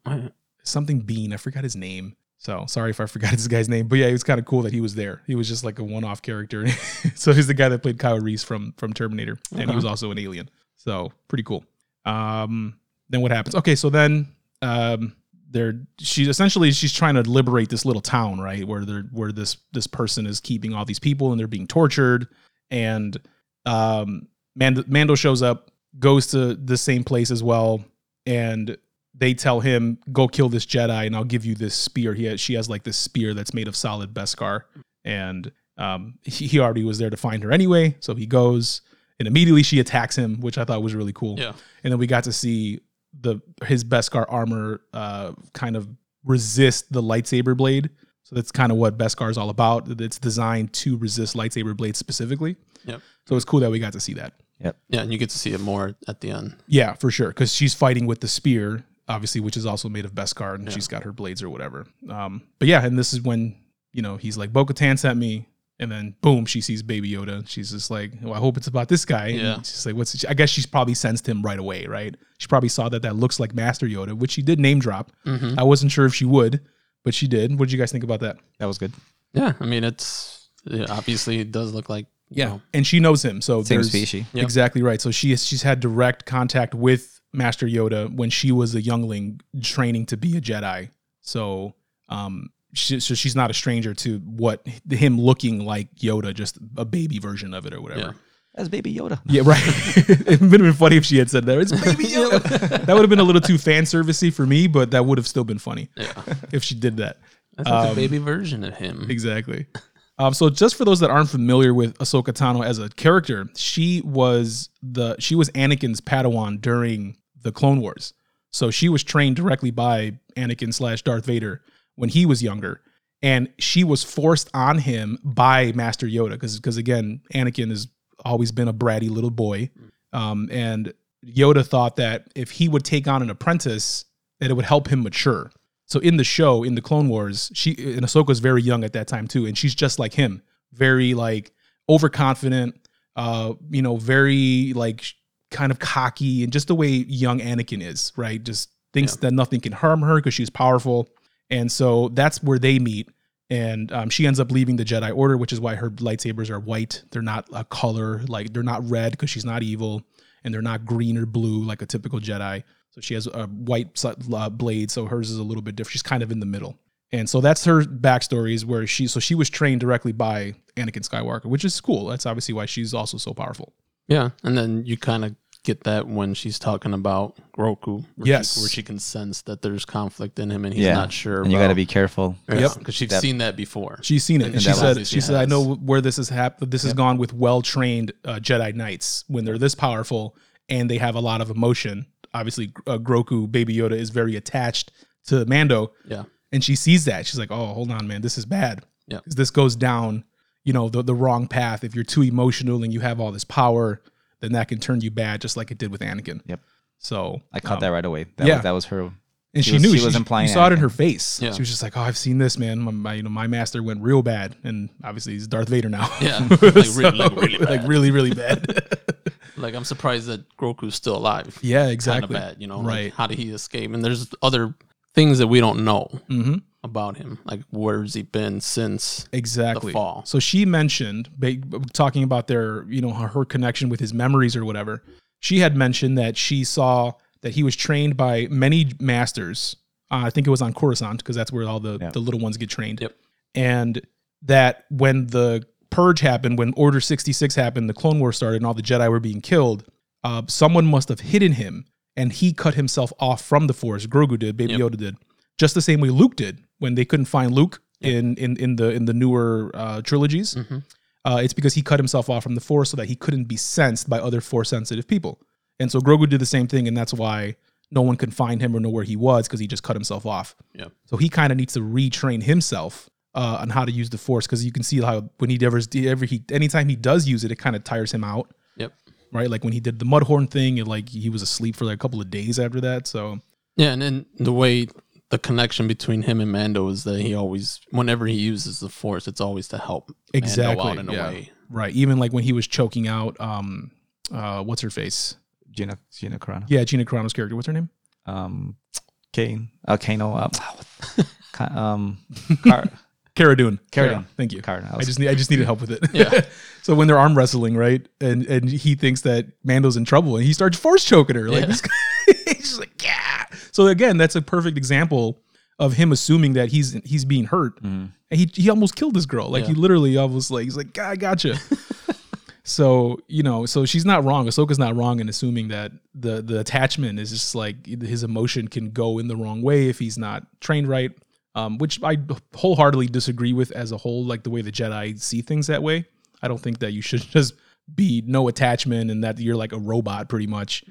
something Biehn. I forgot his name. So sorry if I forgot [LAUGHS] this guy's name, but yeah, it was kind of cool that he was there. He was just like a one-off character. [LAUGHS] so he's the guy that played Kyle Reese from from Terminator, and he was also an alien. So pretty cool. Um, then what happens? Okay, so then um, they're she's essentially she's trying to liberate this little town, right? Where they're where this this person is keeping all these people and they're being tortured, and um, Mando, Mando shows up, goes to the same place as well, and they tell him go kill this Jedi and I'll give you this spear. He has, she has like this spear that's made of solid Beskar, and um, he, he already was there to find her anyway, so he goes and immediately she attacks him, which I thought was really cool. Yeah. and then we got to see the his Beskar armor uh, kind of resist the lightsaber blade. So that's kind of what Beskar is all about. It's designed to resist lightsaber blades specifically. Yep. So it's cool that we got to see that. Yeah, and you get to see it more at the end. Yeah, for sure. Because she's fighting with the spear, obviously, which is also made of Beskar, and Yeah. she's got her blades or whatever. Um, but yeah, and this is when you know he's like, "Bo-Katan sent me," and then boom, she sees Baby Yoda. She's just like, "Well, I hope it's about this guy." And Yeah. she's like, "What's?" I guess she's probably sensed him right away, right? She probably saw that that looks like Master Yoda, which she did name drop. Mm-hmm. I wasn't sure if she would, but she did. What did you guys think about that? That was good. Yeah, I mean, it's yeah, obviously it does look like you know, and she knows him, so Same there's- species. Yep. Exactly right. So she she's had direct contact with Master Yoda when she was a youngling training to be a Jedi. So um she, so she's not a stranger to what him looking like Yoda, just a baby version of it or whatever. Yeah. That's Baby Yoda. Yeah, right. [LAUGHS] it would have been funny if she had said that. It's baby [LAUGHS] Yoda. that would have been a little too fan servicey for me, but that would have still been funny yeah, if she did that. that's like Um, a baby version of him. Exactly. Um, so just for those that aren't familiar with Ahsoka Tano as a character, she was the she was Anakin's Padawan during the Clone Wars. So she was trained directly by Anakin slash Darth Vader when he was younger, and she was forced on him by Master Yoda because because again, Anakin has always been a bratty little boy, um, and Yoda thought that if he would take on an apprentice, that it would help him mature. So in the show, in the Clone Wars, she and Ahsoka's very young at that time too, and she's just like him, very like overconfident, uh, you know, very like kind of cocky, and just the way young Anakin is, right? Just thinks that nothing can harm her because she's powerful, and so that's where they meet. And um, she ends up leaving the Jedi Order, which is why her lightsabers are white. They're not a color, like they're not red because she's not evil, and they're not green or blue like a typical Jedi. So she has a white uh, blade, so hers is a little bit different. She's kind of in the middle, and so that's her backstory. Is where she so she was trained directly by Anakin Skywalker, which is cool. That's obviously why she's also so powerful. Yeah, and then you kind of get that when she's talking about Grogu. Where Yes. she, where she can sense that there's conflict in him and he's yeah. not sure. And you got to be careful. Yep. because she's That- seen that before. She's seen it, and, And she that said was- she said I yes. know where this has happened. This has gone with well trained uh, Jedi Knights when they're this powerful and they have a lot of emotion. Obviously, uh, Grogu, Baby Yoda, is very attached to Mando, Yeah, and she sees that. She's like, "Oh, hold on, man, this is bad. Yeah. because this goes down, you know, the the wrong path. If you're too emotional and you have all this power, then that can turn you bad, just like it did with Anakin. Yep. So I caught um, that right away. That yeah. was, that was her. and She she, was- knew she was she, implying You saw it in her face. Yeah. She was just like, "Oh, I've seen this, man. My, my you know my master went real bad, and obviously he's Darth Vader now. Yeah. Like, [LAUGHS] re- like, really [LAUGHS] like really, really bad. [LAUGHS] like I'm surprised that Grogu's still alive. yeah, Kind of exactly. bad, you know. like, Right. how did he escape? And there's other things that we don't know hmm about him. Like where's he been since? Exactly. fall. So she mentioned, talking about their, you know, her, her connection with his memories or whatever. She had mentioned that she saw that he was trained by many masters. Uh, I think it was on Coruscant because that's where all the, Yeah. the little ones get trained. Yep. And that when the purge happened, when Order 66 happened, the Clone War started and all the Jedi were being killed, uh, someone must have hidden him and he cut himself off from the Force. Grogu did, Baby Yep. Yoda did. Just the same way Luke did when they couldn't find Luke in, in, in the in the newer uh, trilogies. Mhm. Uh, it's because he cut himself off from the Force so that he couldn't be sensed by other Force sensitive people. And so Grogu did the same thing, and that's why no one could find him or know where he was because he just cut himself off. Yep. So he kind of needs to retrain himself uh, on how to use the Force because you can see how when he ever, ever he anytime he does use it, it kind of tires him out, Yep. right? Like when he did the Mudhorn thing, and like he was asleep for like a couple of days after that. So Yeah, and then the way the connection between him and Mando is that he always, whenever he uses the Force, it's always to help exactly, Mando out in a way. right? Even like when he was choking out, um, uh, what's her face? Gina Gina Carano. Yeah, Gina Carano's character. What's her name? Um, Kane. Uh, Kano. Uh, [LAUGHS] [LAUGHS] um, Car- [LAUGHS] Cara Dune. Cara Dune. Thank you. Cara Dune. I I just need I just needed help with it. Yeah. so when they're arm wrestling, right, and and he thinks that Mando's in trouble, and he starts force choking her. Like Yeah. he's just like yeah. So again, that's a perfect example of him assuming that he's he's being hurt. And he he almost killed this girl. Like he literally almost like he's like I gotcha. [LAUGHS] So you know, so she's not wrong. Ahsoka's not wrong in assuming that the the attachment is just like his emotion can go in the wrong way if he's not trained right. Um, which I wholeheartedly disagree with as a whole. Like the way the Jedi see things that way. I don't think that you should [LAUGHS] just be no attachment and that you're like a robot pretty much.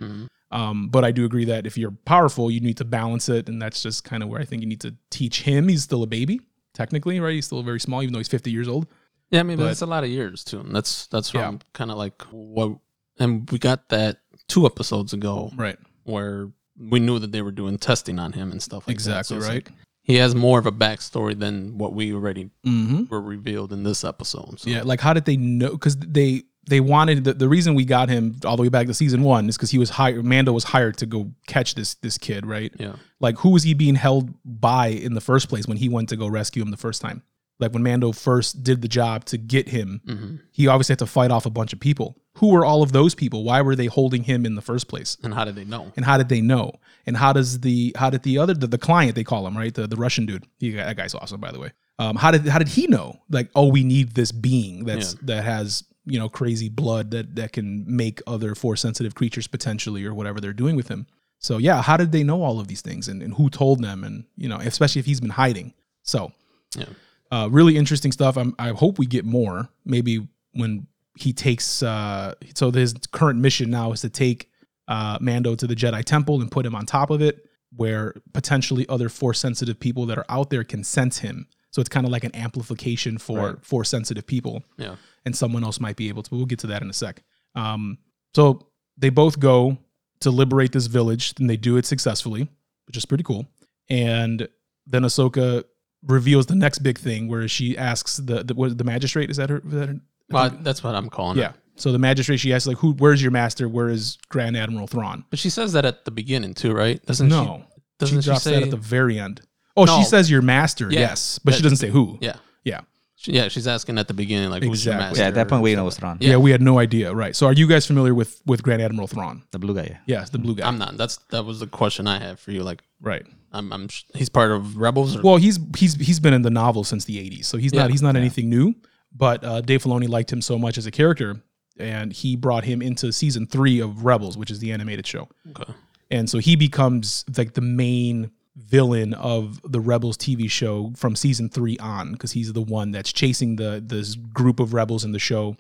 Um, but I do agree that if you're powerful, you need to balance it, and that's just kind of where I think you need to teach him. He's still a baby, technically, right? He's still very small, even though he's 50 years old. Yeah, I mean But- that's a lot of years too. And that's that's Yeah. from kind of like what, and we got that two episodes ago Right. where we knew that they were doing testing on him and stuff like Exactly that. So right. like he has more of a backstory than what we already Mm-hmm. were revealed in this episode. So. Yeah, like how did they know? Because they they wanted the, the reason we got him all the way back to season one is because he was hired. Mando was hired to go catch this this kid, right? yeah, Like who was he being held by in the first place when he went to go rescue him the first time? Like when Mando first did the job to get him, hmm he obviously had to fight off a bunch of people. Who were all of those people? Why were they holding him in the first place? And how did they know? And how did they know? And how does the how did the other the, the client they call him right the the Russian dude? He, that guy's awesome by the way. Um, how did how did he know? Like oh we need this being that's that has you know crazy blood that that can make other force sensitive creatures potentially or whatever they're doing with him. So yeah, how did they know all of these things and, and who told them and you know especially if he's been hiding. So Yeah. uh, really interesting stuff. I'm, I hope we get more. Maybe when he takes, uh, so his current mission now is to take uh, Mando to the Jedi Temple and put him on top of it, where potentially other Force sensitive people that are out there can sense him. So it's kind of like an amplification for Right. Force sensitive people, Yeah, and someone else might be able to. But we'll get to that in a sec. Um, so they both go to liberate this village, and they do it successfully, which is pretty cool. And then Ahsoka reveals the next big thing, where she asks the the, what, the magistrate. Is that her? Is that her? well, that's what I'm calling Yeah. it. So the magistrate, she asks like, "Who? Where's your master? Where is Grand Admiral Thrawn?" But she says that at the beginning too, right? Doesn't no, she? Doesn't she she, drops say? that at the very end. Oh, No. she says your master. Yeah. Yes, but she doesn't say who. yeah, Yeah. She- yeah. She's asking at the beginning, like, who's your Exactly. master? Yeah, at that point we didn't know it was Thrawn. yeah, Yeah. We had no idea. Right. So are you guys familiar with with Grand Admiral Thrawn? The blue guy. Yeah. Yes, the blue guy. I'm not. That's that was the question I had for you. Like, right. I'm, I'm he's part of Rebels. Or, Well, he's he's he's been in the novel since the '80s, so he's not he's not anything new. But uh, Dave Filoni liked him so much as a character, and he brought him into season three of Rebels, which is the animated show. okay. and so he becomes like the main villain of the rebels tv show from season three on because he's the one that's chasing the this group of rebels in the show.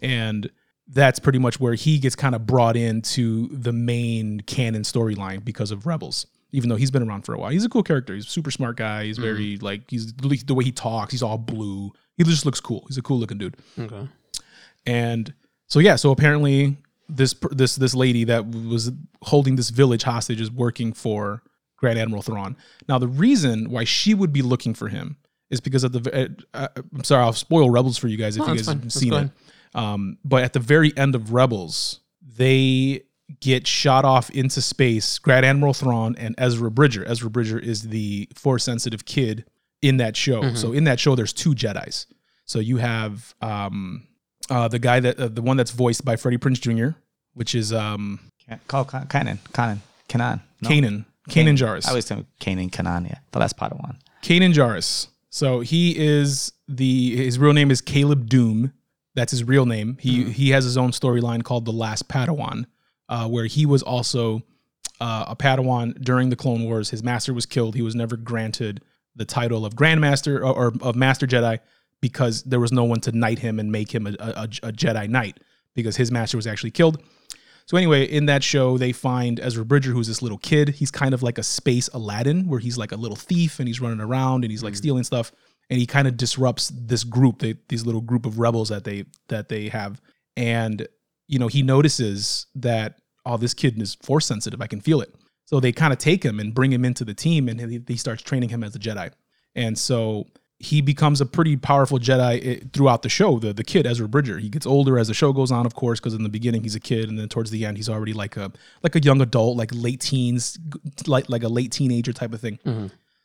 And that's pretty much where he gets kind of brought into the main canon storyline because of rebels even though he's been around for a while. He's a cool character. He's a super smart guy. He's mm-hmm. very like he's the way he talks he's all blue. He just looks cool. He's a cool looking dude. Okay. and so yeah, so apparently this this this lady that was holding this village hostage is working for Grand Admiral Thrawn. Now the reason why she would be looking for him is because at the uh, uh, I'm sorry, I'll spoil Rebels for you guys if No, you guys fine. haven't Let's seen it. Um, but at the very end of Rebels, they get shot off into space. Grand Admiral Thrawn and Ezra Bridger. Ezra Bridger is the force sensitive kid in that show. Mm-hmm. So in that show, there's two Jedi's. So you have um, uh, the guy that uh, the one that's voiced by Freddie Prinze Jr., which is um, Call Can- Kanan. Kanan. Kanan. No. Kanan. Kanan Jarrus. I always tell him Kanan Kanan. Yeah. The last Padawan. Kanan Jarrus. So he is the his real name is Caleb Dume. That's his real name. He he has his own storyline called The Last Padawan, uh, where he was also uh, a Padawan during the Clone Wars. His master was killed. He was never granted the title of Grandmaster or, or of Master Jedi because there was no one to knight him and make him a, a, a Jedi Knight because his master was actually killed. So anyway, in that show, they find Ezra Bridger, who's this little kid. He's kind of like a space Aladdin, where he's like a little thief and he's running around and he's like mm. stealing stuff, and he kind of disrupts this group, they, these little group of rebels that they that they have. And you know, he notices that oh, this kid is force sensitive. I can feel it. So they kind of take him and bring him into the team, and he, he starts training him as a Jedi. And so he becomes a pretty powerful Jedi eh, throughout the show. The the kid Ezra Bridger, he gets older as the show goes on, of course, because in the beginning he's a kid, and then towards the end he's already like a like a young adult, like late teens, like like a late teenager type of thing.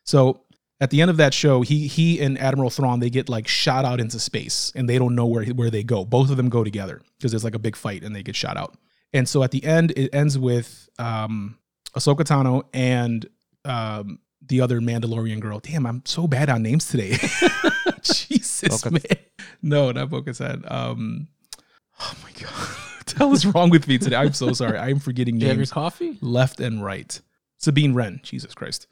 So at the end of that show, he he and Admiral Thrawn they get like shot out into space and they don't know where where they go. Both of them go together because there's like a big fight and they get shot out. And so at the end, it ends with um, Ahsoka Tano and um, the other Mandalorian girl. Damn, I'm so bad on names today. [LAUGHS] Jesus, man. No, not Bo-Katan. Um, oh my god, [LAUGHS] what the hell is wrong with me today? I'm so sorry. I'm forgetting Do you have your coffee? left and right. Sabine Wren, Jesus Christ.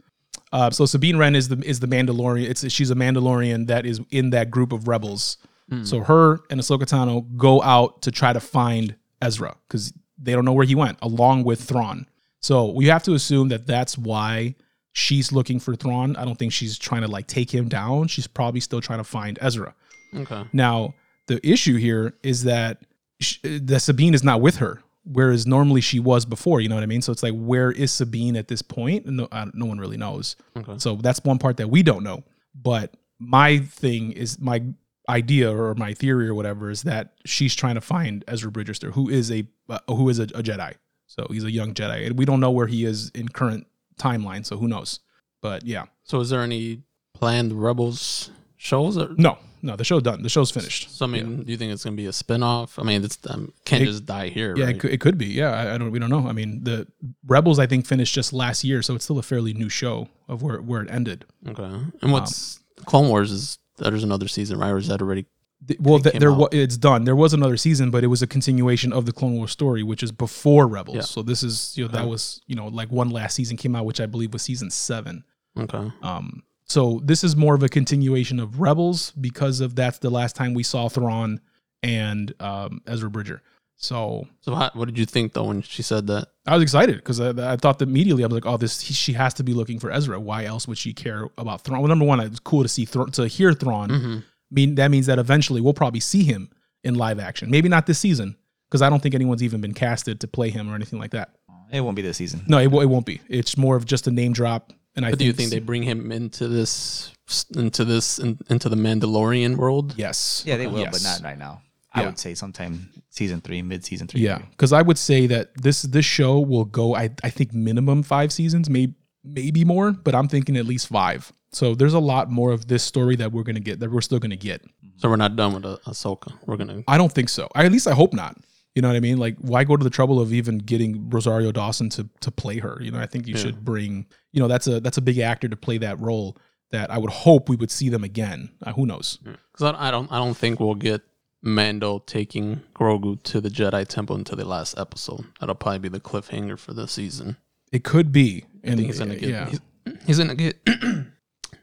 Uh, so Sabine Wren is the is the Mandalorian. It's she's a Mandalorian that is in that group of rebels. So her and Ahsoka Tano go out to try to find Ezra because they don't know where he went, along with Thrawn. So we have to assume that that's why she's looking for Thrawn. I don't think she's trying to like take him down. She's probably still trying to find Ezra. Okay. Now, the issue here is that sh- that Sabine is not with her, whereas normally she was before. You know what I mean? So it's like, where is Sabine at this point? No, uh, no one really knows. Okay. So that's one part that we don't know. But my thing is my idea or my theory or whatever is that she's trying to find Ezra Bridgerster, who is a uh, who is a, a Jedi. So he's a young Jedi, and we don't know where he is in current timeline. So who knows? But yeah, So is there any planned Rebels shows? Or, no, no, the show done. The show's finished. So I mean, do you think it's gonna be a spin-off? I mean, it's um, can't It- just die here, Yeah, right? it, could, it could be. Yeah, I, I don't. We don't know. I mean, the Rebels I think finished just last year, so it's still a fairly new show of where where it ended. Okay. And what's Clone Wars is there's another season, right? Or is that already? Th- Well, th- there out. wa- it's done. There was another season, but it was a continuation of the Clone Wars story, which is before Rebels. Yeah. So this is you know that was you know like one last season came out, which I believe was season seven. Okay. Um, so this is more of a continuation of Rebels because of that's the last time we saw Thrawn and um, Ezra Bridger. So So how, what did you think though when she said that? I was excited because I, I thought that immediately I was like, oh, this he, she has to be looking for Ezra. Why else would she care about Thrawn? Well, number one, it's cool to see Thra- to hear Thrawn. Mhm. Mean that means that eventually we'll probably see him in live action. Maybe not this season because I don't think anyone's even been casted to play him or anything like that. It won't be this season. No, it, it won't be. It's more of just a name drop. And I But do you think they bring him into this into this in, into the Mandalorian world? Yes. Yeah, they will, Yes. but not right now. I would say sometime season three, mid season three. Yeah, because I would say that this this show will go. I I think minimum five seasons, maybe maybe more, but I'm thinking at least five. So there's a lot more of this story that we're gonna get that we're still gonna get. So we're not done with ah- Ahsoka. We're gonna. I don't think so. I, at least I hope not. You know what I mean? Like, why go to the trouble of even getting Rosario Dawson to to play her? You know, I think you Yeah. should bring. You know, that's a that's a big actor to play that role. That I would hope we would see them again. Uh, who knows? Because I, I don't I don't think we'll get Mando taking Grogu to the Jedi Temple until the last episode. That'll probably be the cliffhanger for the season. It could be. I And think he's gonna get yeah, he's, he's gonna get [CLEARS THROAT]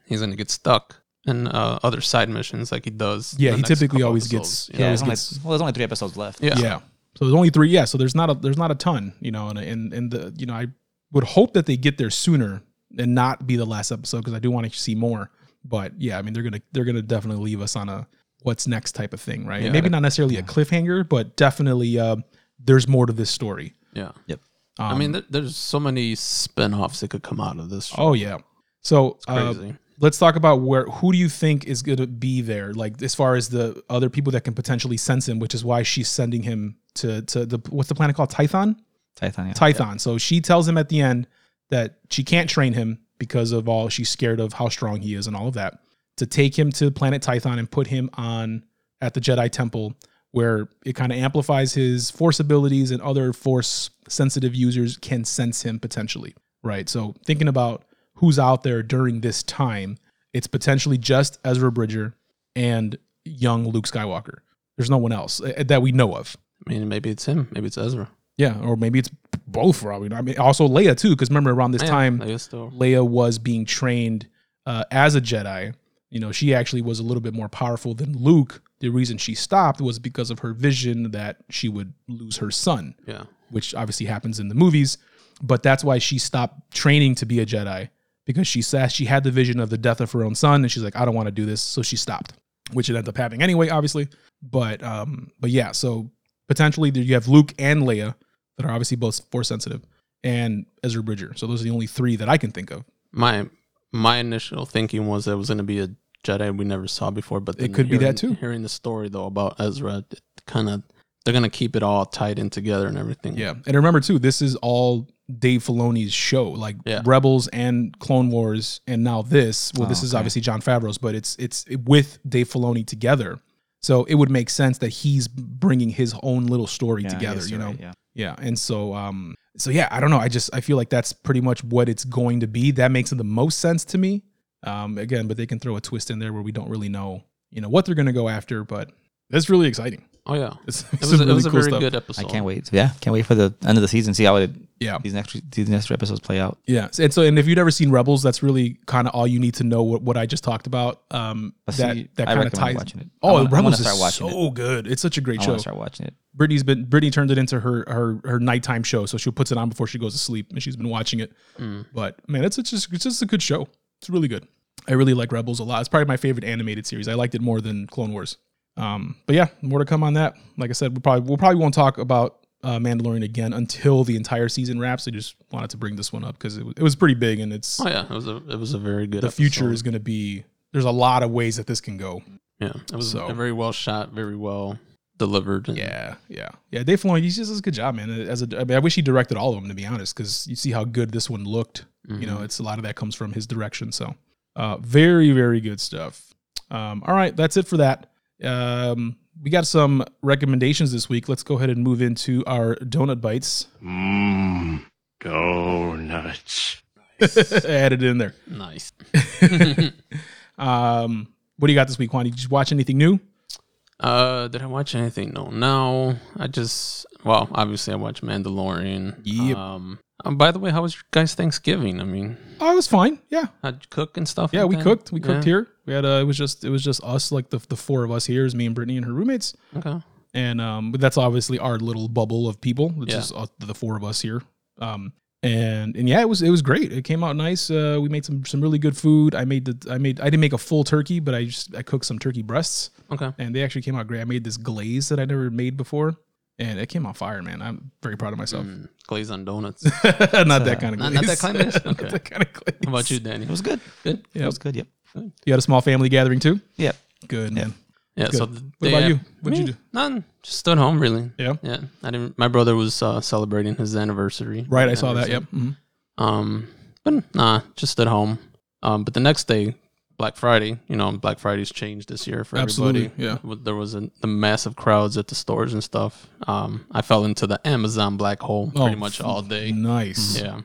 he's gonna get stuck in uh, other side missions like he does. Yeah, he typically always episodes, gets- you he know? Yeah, always there's only, gets- well, there's only three episodes left. yeah. yeah. So there's only three. Yeah, so there's not a there's not a ton. You know, and and and the you know I would hope that they get there sooner and not be the last episode because I do want to see more. But yeah, I mean they're gonna they're gonna definitely leave us on a what's next type of thing, right? Yeah. Maybe not necessarily a cliffhanger, but definitely uh, there's more to this story. Yeah. Yep. I Um, mean, there, there's so many spin-offs that could come out of this. Show. oh yeah. So uh, crazy. Let's talk about where who do you think is going to be there like as far as the other people that can potentially sense him which is why she's sending him to to the what's the planet called Tython Titan. Yeah. Tython so she tells him at the end that she can't train him because of all she's scared of how strong he is and all of that to take him to planet Tython and put him on at the Jedi temple where it kind of amplifies his force abilities and other force sensitive users can sense him potentially right so thinking about who's out there during this time it's potentially just Ezra Bridger and young Luke Skywalker there's no one else uh, that we know of I mean, maybe it's him. Maybe it's Ezra. yeah or maybe it's both for all we know I mean also Leia too because remember around this Yeah, time I guess so. Leia was being trained uh, as a Jedi. You know, she actually was a little bit more powerful than Luke. The reason she stopped was because of her vision that she would lose her son, Yeah. which obviously happens in the movies. But that's why she stopped training to be a Jedi because she said she had the vision of the death of her own son, and she's like, I don't want to do this, so she stopped, which it ended up happening anyway, obviously. But um, but yeah, so potentially there you have Luke and Leia that are obviously both force sensitive, and Ezra Bridger. So those are the only three that I can think of. My my initial thinking was that it was going to be a Jedi we never saw before, but it could be that too. Hearing the story though about Ezra, kind of they're going to keep it all tied in together and everything. Yeah, and remember too, this is all Dave Filoni's show, like Yeah. Rebels and Clone Wars, and now this. Well, this is okay. obviously Jon Favreau's, but it's it's with Dave Filoni together. So it would make sense that he's bringing his own little story Yeah, together. guess You know, right, yeah. yeah, and so um so yeah, I don't know. I just I feel like that's pretty much what it's going to be. That makes the most sense to me. Um again, but they can throw a twist in there where we don't really know, you know, what they're going to go after, but that's really exciting. Oh yeah, [LAUGHS] It's, it it's was, some it was a very stuff. good episode. I can't wait. Yeah, can't wait for the end of the season. See how it Yeah. these next these next episodes play out. Yeah. And so and if you've never seen Rebels, that's really kind of all you need to know what, what I just talked about. Um But that see, that kind of recommend ties watching it. I Oh, wanna- Rebels start is watching so good. It's such a great I show. want to start watching it. Brittany's been Brittany turned it into her her her nighttime show, so she puts it on before she goes to sleep, and she's been watching it. Mm. But man, it's, it's just it's just a good show. It's really good. I really like Rebels a lot. It's probably my favorite animated series. I liked it more than Clone Wars. Um, but yeah, more to come on that. Like I said, we probably we'll probably won't talk about uh, Mandalorian again until the entire season wraps. I just wanted to bring this one up because it was, it was pretty big, and it's Oh yeah, it was a it was a very good. the future is going to be. There's a lot of ways that this can go. yeah, it was so- very well shot, very well delivered. Yeah, yeah, yeah. Dave Filoni, he just does a good job, man. As a, I mean, I wish he directed all of them to be honest, because you see how good this one looked. You know, it's a lot of that comes from his direction. So, uh, very, very good stuff. Um, all right, that's it for that. Um, we got some recommendations this week. Let's go ahead and move into our Donut Bytes. Mmm, donuts. [LAUGHS] Added in there. nice. [LAUGHS] Um, what do you got this week, Juan? Did you watch anything new? Uh, did I watch anything? No, no. I just well, obviously I watched Mandalorian. Yep. Um, um, by the way, how was your guys' Thanksgiving? I mean, Oh, it was fine. Yeah, how'd you cook and stuff? yeah. like We that? cooked. We cooked Yeah? here. We had. Uh, it was just. It was just us, like the the four of us here, is me and Brittany and her roommates. Okay. and um, but that's obviously our little bubble of people, which Yeah. is uh, the four of us here. Um, and and yeah, it was it was great. It came out nice. Uh, we made some some really good food. I made the I made I didn't make a full turkey, but I just I cooked some turkey breasts, Okay. and they actually came out great. I made this glaze that I never made before, and it came out fire, man. I'm very proud of myself. Mm, glaze on donuts. [LAUGHS] not that kind of not- glaze. not that kind of glaze? [LAUGHS] Not Okay. that kind of glaze. How about you, Danny? It was good. Good. Yeah. It was good. Yep. You had a small family gathering too. Yep. Good man. Yeah. Good. So the What day about you? What'd you do? None. Just stood home, really. Yeah. Yeah. I didn't. My brother was uh, celebrating his anniversary. Right, I saw that. Yep. Mhm. Um, but nah, just at home. Um, but the next day, Black Friday, you know, Black Friday's changed this year for Absolutely, everybody. yeah. There was a, the massive crowds at the stores and stuff. Um, I fell into the Amazon black hole pretty Oh, much all day. Nice. Yeah. I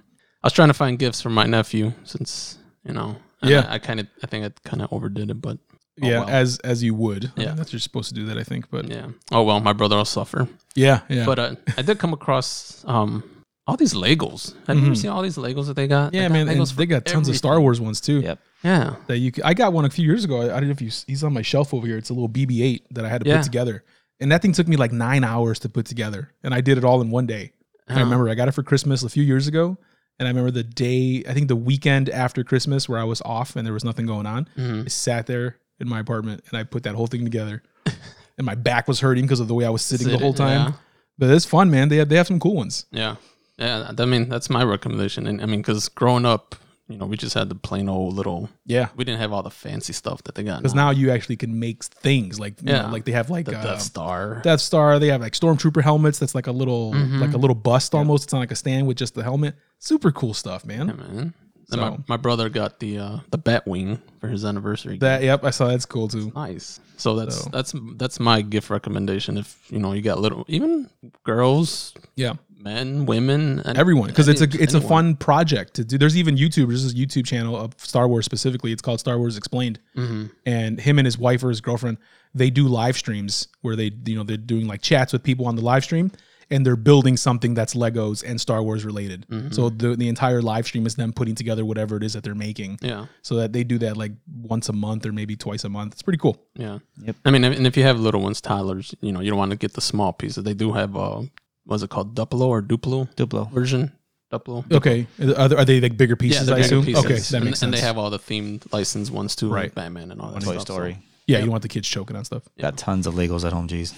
was trying to find gifts for my nephew since, you know, Yeah. I, I kind of, I think I kind of overdid it, but oh yeah, well. as as you would. Yeah. that's you're supposed to do that, I think. But yeah. Oh, well, my brother will suffer. yeah, yeah. But uh, I did come across, um, all these Legos. Have you ever Mhm. seen all these Legos that they got? yeah, got man, and Legos they got tons of Star. Wars ones too. Yep. Yeah. That you, c- I got one a few years ago. I don't know if you, he's on my shelf over here. It's a little BB-8 that I had to Yeah. put together, and that thing took me like nine hours to put together, and I did it all in one day. I Oh. remember I got it for Christmas a few years ago, and I remember the day, I think the weekend after Christmas, where I was off and there was nothing going on. Mhm. I sat there in my apartment and I put that whole thing together, [LAUGHS] and my back was hurting because of the way I was sitting the whole time. yeah. But it's fun, man. They have they have some cool ones. Yeah, yeah. I mean, that's my recommendation. And I mean, because growing up, you know, we just had the plain old little. Yeah. We didn't have all the fancy stuff that they got Because now you actually can make things like you Yeah. know, like they have like the uh, Death Star. Death Star. They have like stormtrooper helmets. That's like a little Mhm. like a little bust almost. It's not like a stand with just the helmet. Super cool stuff, man. yeah, man. Then my, So- my brother got the uh, the Batwing for his anniversary. That yep, I saw that's cool too. nice. So that's So- that's that's my gift recommendation. If you know you got little, even girls, Yeah, men, women, and everyone because it's a any- it's a fun project to do. There's even YouTube. There's this YouTube channel of Star Wars specifically. It's called Star Wars Explained. Mhm. and him and his wife or his girlfriend they do live streams where they you know they're doing like chats with people on the live stream and they're building something that's legos and star wars related Mm-hmm. so the, the entire live stream is them putting together whatever it is that they're making Yeah, so that they do that like once a month or maybe twice a month it's pretty cool yeah. Yep. I mean, and if you have little ones, toddlers, you know, you don't want to get the small pieces. They do have uh, what's it called, Duplo or Duplo Duplo. version. Duplo. okay are, they- are they like bigger pieces they're i bigger assume pieces. okay that and, makes and sense they have all the themed licensed ones too, Right. like Batman and all that Toy stuff. so- Story. yeah you want the kids choking on stuff Got tons of Legos at home. Jeez.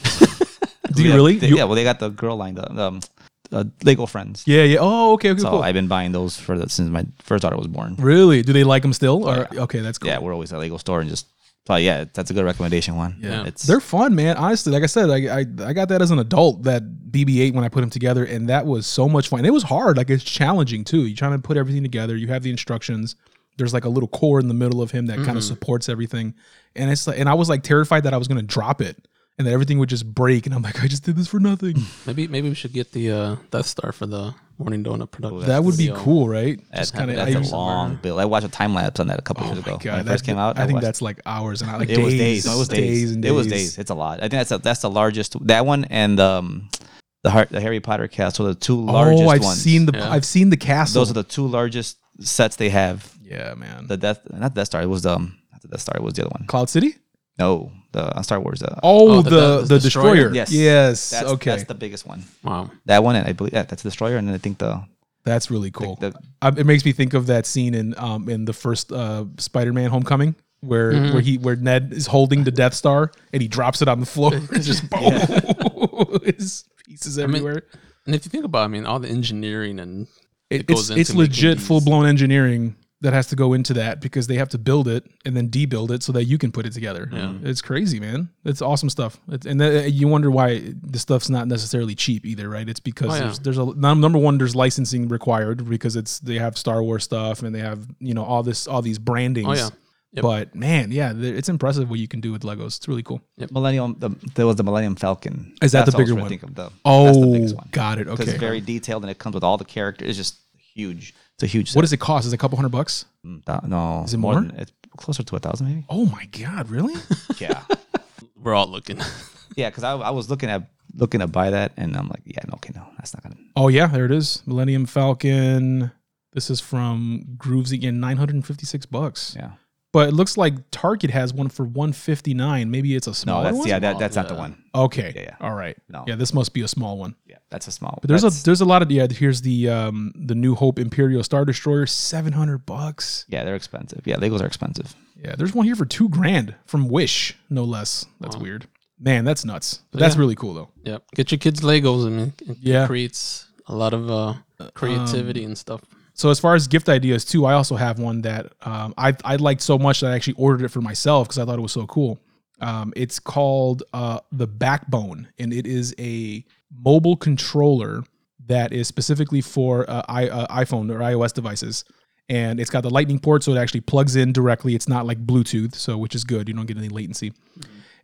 [LAUGHS] do you really they- You- yeah. Well, they got the girl line, the um, uh, Lego friends. yeah yeah oh okay, okay So cool I've been buying those for the, since my first daughter was born. really do they like them still or yeah. okay that's cool Yeah, we're always at Lego store and just So yeah, that's a good recommendation one. Yeah. it's They're fun, man. Honestly, like I said, I, I I got that as an adult, that BB-8 when I put them together, and that was so much fun. And It was hard, like it's challenging too. You're trying to put everything together. You have the instructions. There's like a little core in the middle of him that kind of supports everything, and it's like, and I was like terrified that I was gonna drop it and that everything would just break, and I'm like, I just did this for nothing. [LAUGHS] Maybe maybe we should get the uh, Death Star for the Morning Donut production. that would be Video. cool, right? that's, Just kind of. that's a long build. I watched a time lapse on that a couple Oh years my ago god, when it that- first came out. I think watched- that's like hours and I like it days. was days. No, it was days. and It was days. It's a lot. I think that's a, that's the largest. That one and um, the Har- the Harry Potter cast are the two largest Oh, I've ones. seen the Yeah. I've seen the castle. Those are the two largest sets they have. yeah, man. The Death, not Death Star. It was um, not the Death Star. It was the other one. Cloud City. No, the uh, Star Wars. Uh, Oh, Oh, the the- the, the destroyer. destroyer? yes, Yes. That's, okay. that's That's, the biggest one. Wow. That one, and I believe yeah, that's the destroyer, and then I think the that's really cool. the- Uh, it makes me think of that scene in um in the first uh Spider-Man Homecoming where Mm-hmm. where he where Ned is holding the Death Star and he drops it on the floor. [LAUGHS] It's just boom. [LAUGHS] It's pieces mean, everywhere. And if you think about, it, I mean, all the engineering and It, goes it's it's into making legit full blown engineering that has to go into that because they have to build it and then debuild it so that you can put it together. Yeah. It's crazy, man. It's awesome stuff. It's, and that, you wonder why the stuff's not necessarily cheap either, right? It's because Oh, yeah. there's there's a number one there's licensing required because it's they have Star Wars stuff and they have you know all this all these brandings. Oh, yeah. Yep. But man, yeah, it's impressive what you can do with Legos. It's really cool. Millennium. The, there was the Millennium Falcon. Is that That's the what I was bigger trying one? to Think of the, Oh, that's the biggest one. got it. Because Okay. it's very detailed and it comes with all the characters. It's just huge. It's a huge. what does it cost? Is it a couple hundred bucks? Mm, that- no, Is it more? than- it's closer to a thousand, maybe. Oh my god, really? [LAUGHS] Yeah, [LAUGHS] we're all looking. [LAUGHS] yeah. Because I, I was looking at looking to buy that, and I'm like, yeah, no, okay, no, that's not gonna. Oh yeah, there it is. Millennium Falcon. This is from Grooves again, 956 bucks. Yeah, But it looks like Target has one for 159. Maybe it's a small one. no, that's one. yeah, that, that's not the one. Okay. Yeah, yeah. All right. No. Yeah, this must be a small one. Yeah, that's a small. One. But there's that's- a there's a lot of yeah. Here's the um the New Hope Imperial Star Destroyer, 700 bucks. yeah, they're expensive. Yeah, Legos are expensive. Yeah, there's one here for two grand from Wish, no less. That's Wow. weird. Man, that's nuts. But that's Yeah. really cool though. yep. Get your kids Legos. I mean, it Yeah. creates a lot of uh, creativity and stuff. So as far as gift ideas too, I also have one that um, I I liked so much that I actually ordered it for myself because I thought it was so cool. Um, it's called uh, the Backbone, and it is a mobile controller that is specifically for uh, I, uh, iPhone or iOS devices. And it's got the lightning port, so it actually plugs in directly. It's not like Bluetooth, so which is good. You don't get any latency.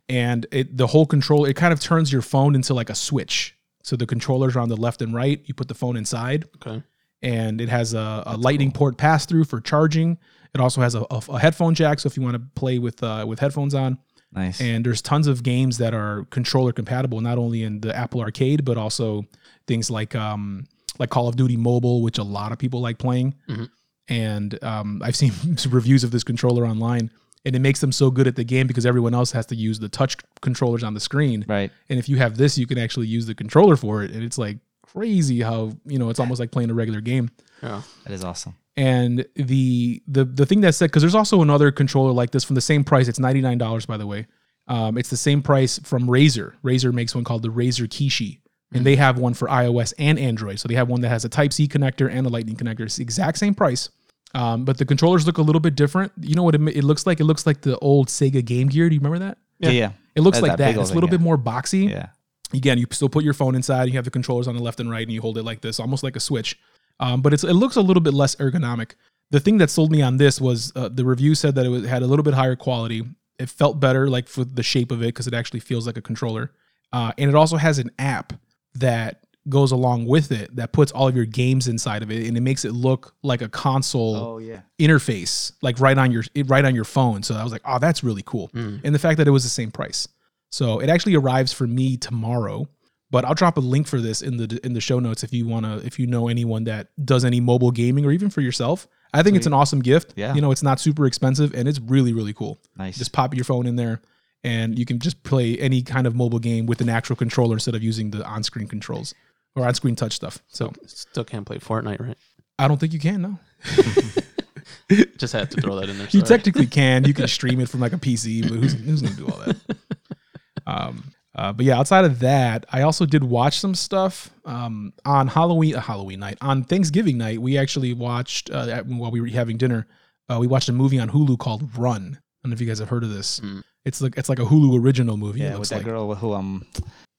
And it the whole control it kind of turns your phone into like a switch. So the controllers are on the left and right. You put the phone inside, Okay. And it has a, a lightning port pass through for charging. It also has a, a, a headphone jack, so if you want to play with uh, with headphones on. Nice. And there's tons of games that are controller compatible, not only in the Apple Arcade, but also things like um, like Call of Duty Mobile, which a lot of people like playing. Mhm. And um, I've seen [LAUGHS] some reviews of this controller online, and it makes them so good at the game because everyone else has to use the touch controllers on the screen. right. And if you have this, you can actually use the controller for it, and it's like crazy how you know it's almost like playing a regular game. Yeah. That is awesome. And the the the thing that said because there's also another controller like this from the same price. It's ninety nine dollars by the way. Um, it's the same price from Razer. Razer makes one called the Razer Kishi, and they have one for iOS and Android. So they have one that has a Type C connector and a Lightning connector. It's the exact same price, um, but the controllers look a little bit different. You know what it, it looks like? It looks like the old Sega Game Gear. Do you remember that? Yeah, yeah. It looks That's like that that. It's a little thing, bit more boxy Yeah. Again, you still put your phone inside. You have the controllers on the left and right, and you hold it like this, almost like a switch. Um, but it's it looks a little bit less ergonomic. The thing that sold me on this was uh, the review said that it was, had a little bit higher quality. It felt better, like for the shape of it, because it actually feels like a controller. Uh, and it also has an app that goes along with it that puts all of your games inside of it, and it makes it look like a console Oh yeah. interface like right on your right on your phone so i was like oh that's really cool Mm. and the fact that it was the same price so it actually arrives for me tomorrow but i'll drop a link for this in the in the show notes if you want to if you know anyone that does any mobile gaming or even for yourself i think it's an awesome gift Yeah. you know it's not super expensive and it's really really cool Nice. just pop your phone in there and you can just play any kind of mobile game with an actual controller instead of using the on-screen controls or on-screen touch stuff so Still can't play Fortnite, right? i don't think you can no [LAUGHS] Just had to throw that in there. You technically can. You can stream it from like a PC, but who's, who's going to do all that? [LAUGHS] Um, uh, but yeah, outside of that, I also did watch some stuff um, on Halloween, uh, Halloween night. On Thanksgiving night, we actually watched uh, at- while we were having dinner. Uh, we watched a movie on Hulu called Run. I don't know if you guys have heard of this. Mm. It's like it's like a Hulu original movie. Yeah, with that like. girl who um,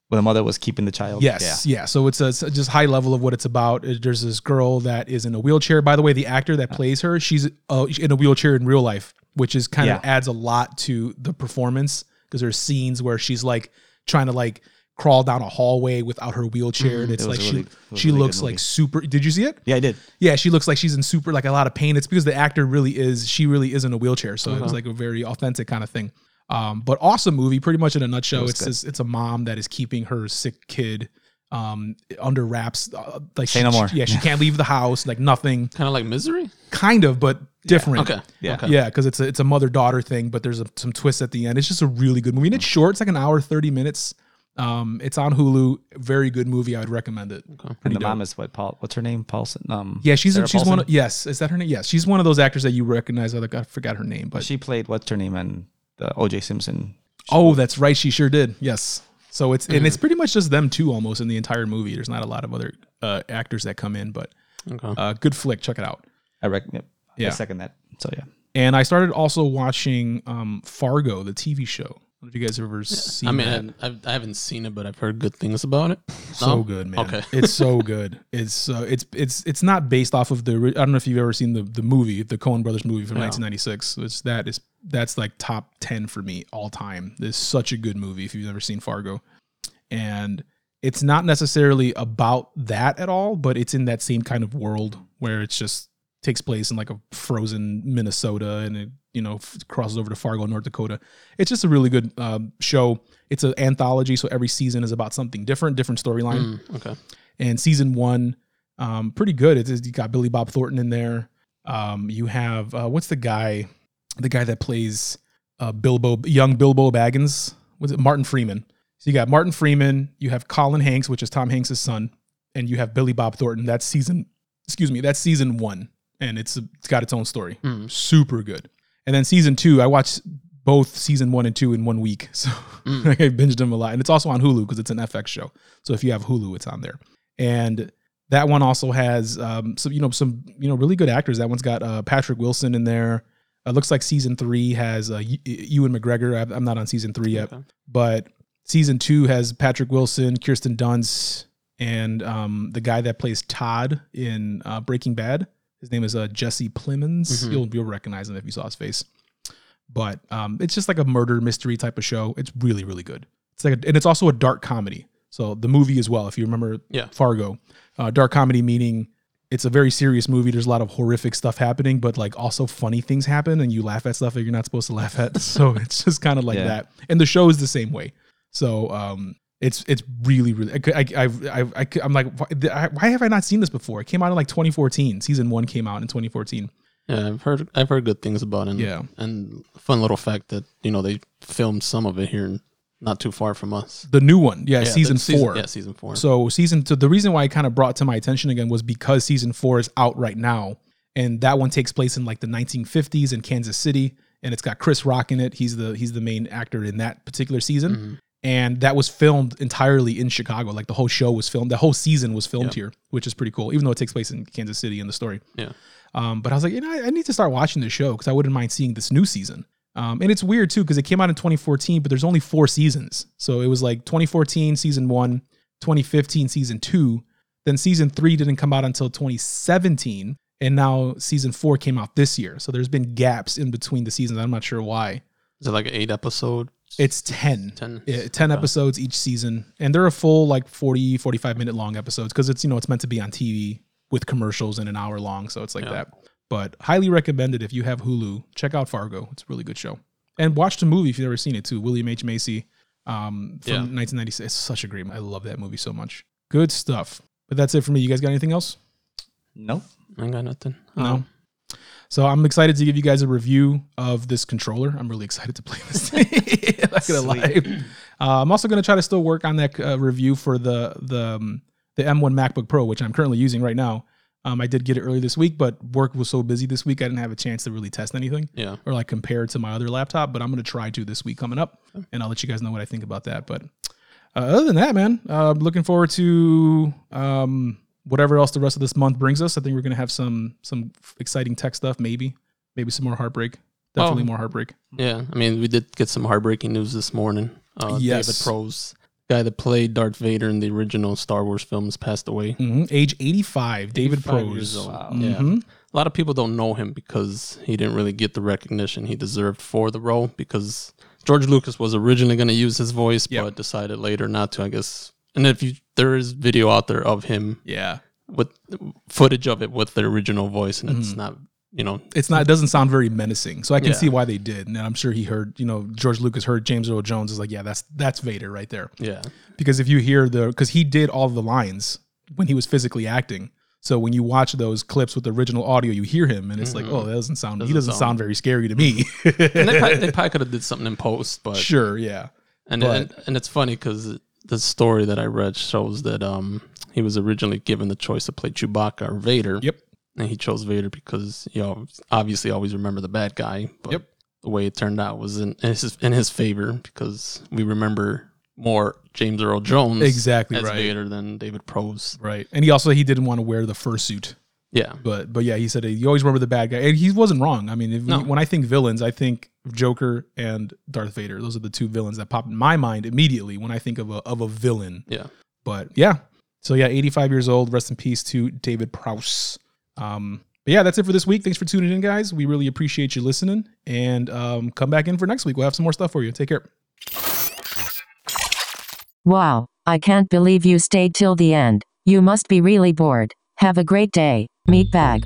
where the mother was keeping the child. Yes, yeah. So it's a it's just high level of what it's about. Uh, There's this girl that is in a wheelchair. By the way, the actor that plays her, she's uh, in a wheelchair in real life, which is kind of adds a lot to the performance because there's scenes where she's like trying to like crawl down a hallway without her wheelchair, and it's It like really- she it she really looks like super. Did you see it? Yeah, I did. Yeah, she looks like she's in super like a lot of pain. It's because the actor really is she really is in a wheelchair, so it was Uh-huh. like a very authentic kind of thing. Um, but awesome movie, pretty much in a nutshell. was It's good. this, it's a mom that is keeping her sick kid um under wraps. Uh, like Say she, no more. she- yeah, she can't leave the house. Like nothing. Kind of like Misery. Kind of, but different. Okay. Yeah. Okay. Yeah, because it's a it's a mother daughter thing, but there's a, some twists at the end. It's just a really good movie. And it's short. It's like an hour thirty minutes. Um, it's on Hulu. Very good movie. I would recommend it. Okay. And Pretty the mom is what? Paul? What's her name? Paulson. Um. Yeah, she's Sarah she's one. Of, yes, is that her name? Yes, she's one of those actors that you recognize. I I forgot her name, but She played what's her name and the O.J. Simpson. oh, that's right, she sure did. Yes. So it's and Mm-hmm. it's pretty much just them two almost in the entire movie. There's not a lot of other uh, actors that come in, but Okay. uh, good flick. Check it out. I reckon. Yep. Yeah. I second that. So yeah. And I started also watching um, Fargo, the TV show. I don't know if you guys have ever seen. I mean, that. I, I've, I haven't seen it, but I've heard good things about it. so No? good, man. Okay. it's so [LAUGHS] good. It's uh, it's it's it's not based off of the. I don't know if you've ever seen the the movie, the Coen Brothers movie from Yeah. 1996. It's that is that's like top ten for me all time. It's such a good movie if you've never seen Fargo, and it's not necessarily about that at all, but it's in that same kind of world where it's just takes place in like a frozen Minnesota and it you know f- crosses over to Fargo, North Dakota. It's just a really good um, show. It's an anthology, so every season is about something different, different storyline. Mm, okay. and season one um pretty good. It's, it's- you got billy bob thornton in there. Um you have uh what's the guy the guy that plays uh bilbo young bilbo baggins? Was it martin freeman? So you got martin freeman you have colin hanks which is tom hanks' son and you have billy bob thornton. That's season excuse me that's season one and it's it's got its own story Mm. super good and then season two i watched both season one and two in one week [LAUGHS] so Mm. I binged them a lot, and it's also on Hulu because it's an FX show. So if you have Hulu, it's on there. And that one also has um, some, you know, some you know really good actors. That one's got uh, Patrick Wilson in there. It looks like season three has uh, Ewan McGregor. I'm not on season three yet, Okay. but season two has Patrick Wilson, Kirsten Dunst, and um, the guy that plays Todd in uh, Breaking Bad. His name is uh, Jesse Plemons. Mhm. You'll you'll recognize him if you saw his face. But um, it's just like a murder mystery type of show. It's really really good. It's like a, and it's also a dark comedy. So the movie as well, if you remember Yeah. Fargo, uh, dark comedy meaning it's a very serious movie. There's a lot of horrific stuff happening, but like also funny things happen, and you laugh at stuff that you're not supposed to [LAUGHS] laugh at. So it's just kind of like Yeah. that. And the show is the same way. So um, it's it's really really. I, I, I, I, I'm like, why, why have I not seen this before? It came out in like 2014. Season one came out in 2014. Yeah, I've heard I've heard good things about it. And, Yeah. and fun little fact that you know they filmed some of it here, not too far from us. The new one, yeah, Yeah, season four. Yeah, season four. So season two, the reason why it kind of brought to my attention again was because season four is out right now, and that one takes place in like the 1950s in Kansas City, and it's got Chris Rock in it. He's the he's the main actor in that particular season, Mhm. And that was filmed entirely in Chicago. Like the whole show was filmed, the whole season was filmed Yep. here, which is pretty cool. Even though it takes place in Kansas City in the story. Yeah. Um, but I was like, you know, I, I need to start watching this show because I wouldn't mind seeing this new season. Um, and it's weird too because it came out in 2014, but there's only four seasons. So it was like 2014 season one, 2015 season two, then season three didn't come out until 2017, and now season four came out this year. So there's been gaps in between the seasons. I'm not sure why. Is it like an eight episode? It's 10. 10? Yeah, 10 episodes each season. And they're a full like 40, 45 minute long episodes because it's, you know, it's meant to be on TV with commercials and an hour long. So it's like Yeah. that. But highly recommended if you have Hulu. Check out Fargo. It's a really good show. And watch the movie if you've never seen it too. William H. Macy um, from Yeah. 1996. It's such a great I love that movie so much. Good stuff. But that's it for me. You guys got anything else? Nope. I got nothing. No. Um, So I'm excited to give you guys a review of this controller. I'm really excited to play this thing. [LAUGHS] I'm not gonna lie. Uh, I'm also gonna try to still work on that uh, review for the the um, the M1 MacBook Pro, which I'm currently using right now. Um, I did get it early this week, but work was so busy this week I didn't have a chance to really test anything yeah. or like compare it to my other laptop. But I'm gonna try to this week coming up, and I'll let you guys know what I think about that. But uh, other than that, man, uh, I'm looking forward to um, whatever else the rest of this month brings us. I think we're gonna have some some exciting tech stuff, maybe, maybe some more heartbreak. definitely Well, more heartbreak. Yeah, I mean, we did get some heartbreaking news this morning. Uh, Yes. David Prowse, guy that played Darth Vader in the original Star Wars films, passed away. hmm Age 85, David 85 Prowse. years old. Mhm. Yeah. A lot of people don't know him because he didn't really get the recognition he deserved for the role because George Lucas was originally going to use his voice, Yep. but decided later not to, I guess. And if you there is video out there of him Yeah. with footage of it with the original voice, and Mm-hmm. it's not, you know, It's not. It doesn't sound very menacing. So I can Yeah. see why they did, and I'm sure he heard. You know, George Lucas heard James Earl Jones is like, yeah, that's that's Vader right there. yeah, Because if you hear the, because he did all the lines when he was physically acting. So when you watch those clips with the original audio, you hear him, and it's like, oh, that doesn't sound. he Mm-hmm. Doesn't doesn't sound sound- very scary to me. and they [LAUGHS] probably, they probably could have did something in post, but sure, yeah. And But- and, and it's funny because the story that I read shows that um he was originally given the choice to play Chewbacca or Vader. Yep. And he chose Vader because you know obviously always remember the bad guy. But Yep. the way it turned out was in, in his in his favor because we remember more James Earl Jones Exactly as right. Vader than David Prowse. Right, and he also he didn't want to wear the fursuit. Yeah. But but yeah, he said you always remember the bad guy, and he wasn't wrong. I mean, if No. when I think villains, I think Joker and Darth Vader. Those are the two villains that pop in my mind immediately when I think of a of a villain. Yeah. But yeah, so yeah, 85 years old. Rest in peace to David Prowse. Um, but yeah, that's it for this week. Thanks for tuning in, guys. We really appreciate you listening, and um, come back in for next week. We'll have some more stuff for you. Take care. Wow, I can't believe you stayed till the end. You must be really bored. Have a great day, meatbag.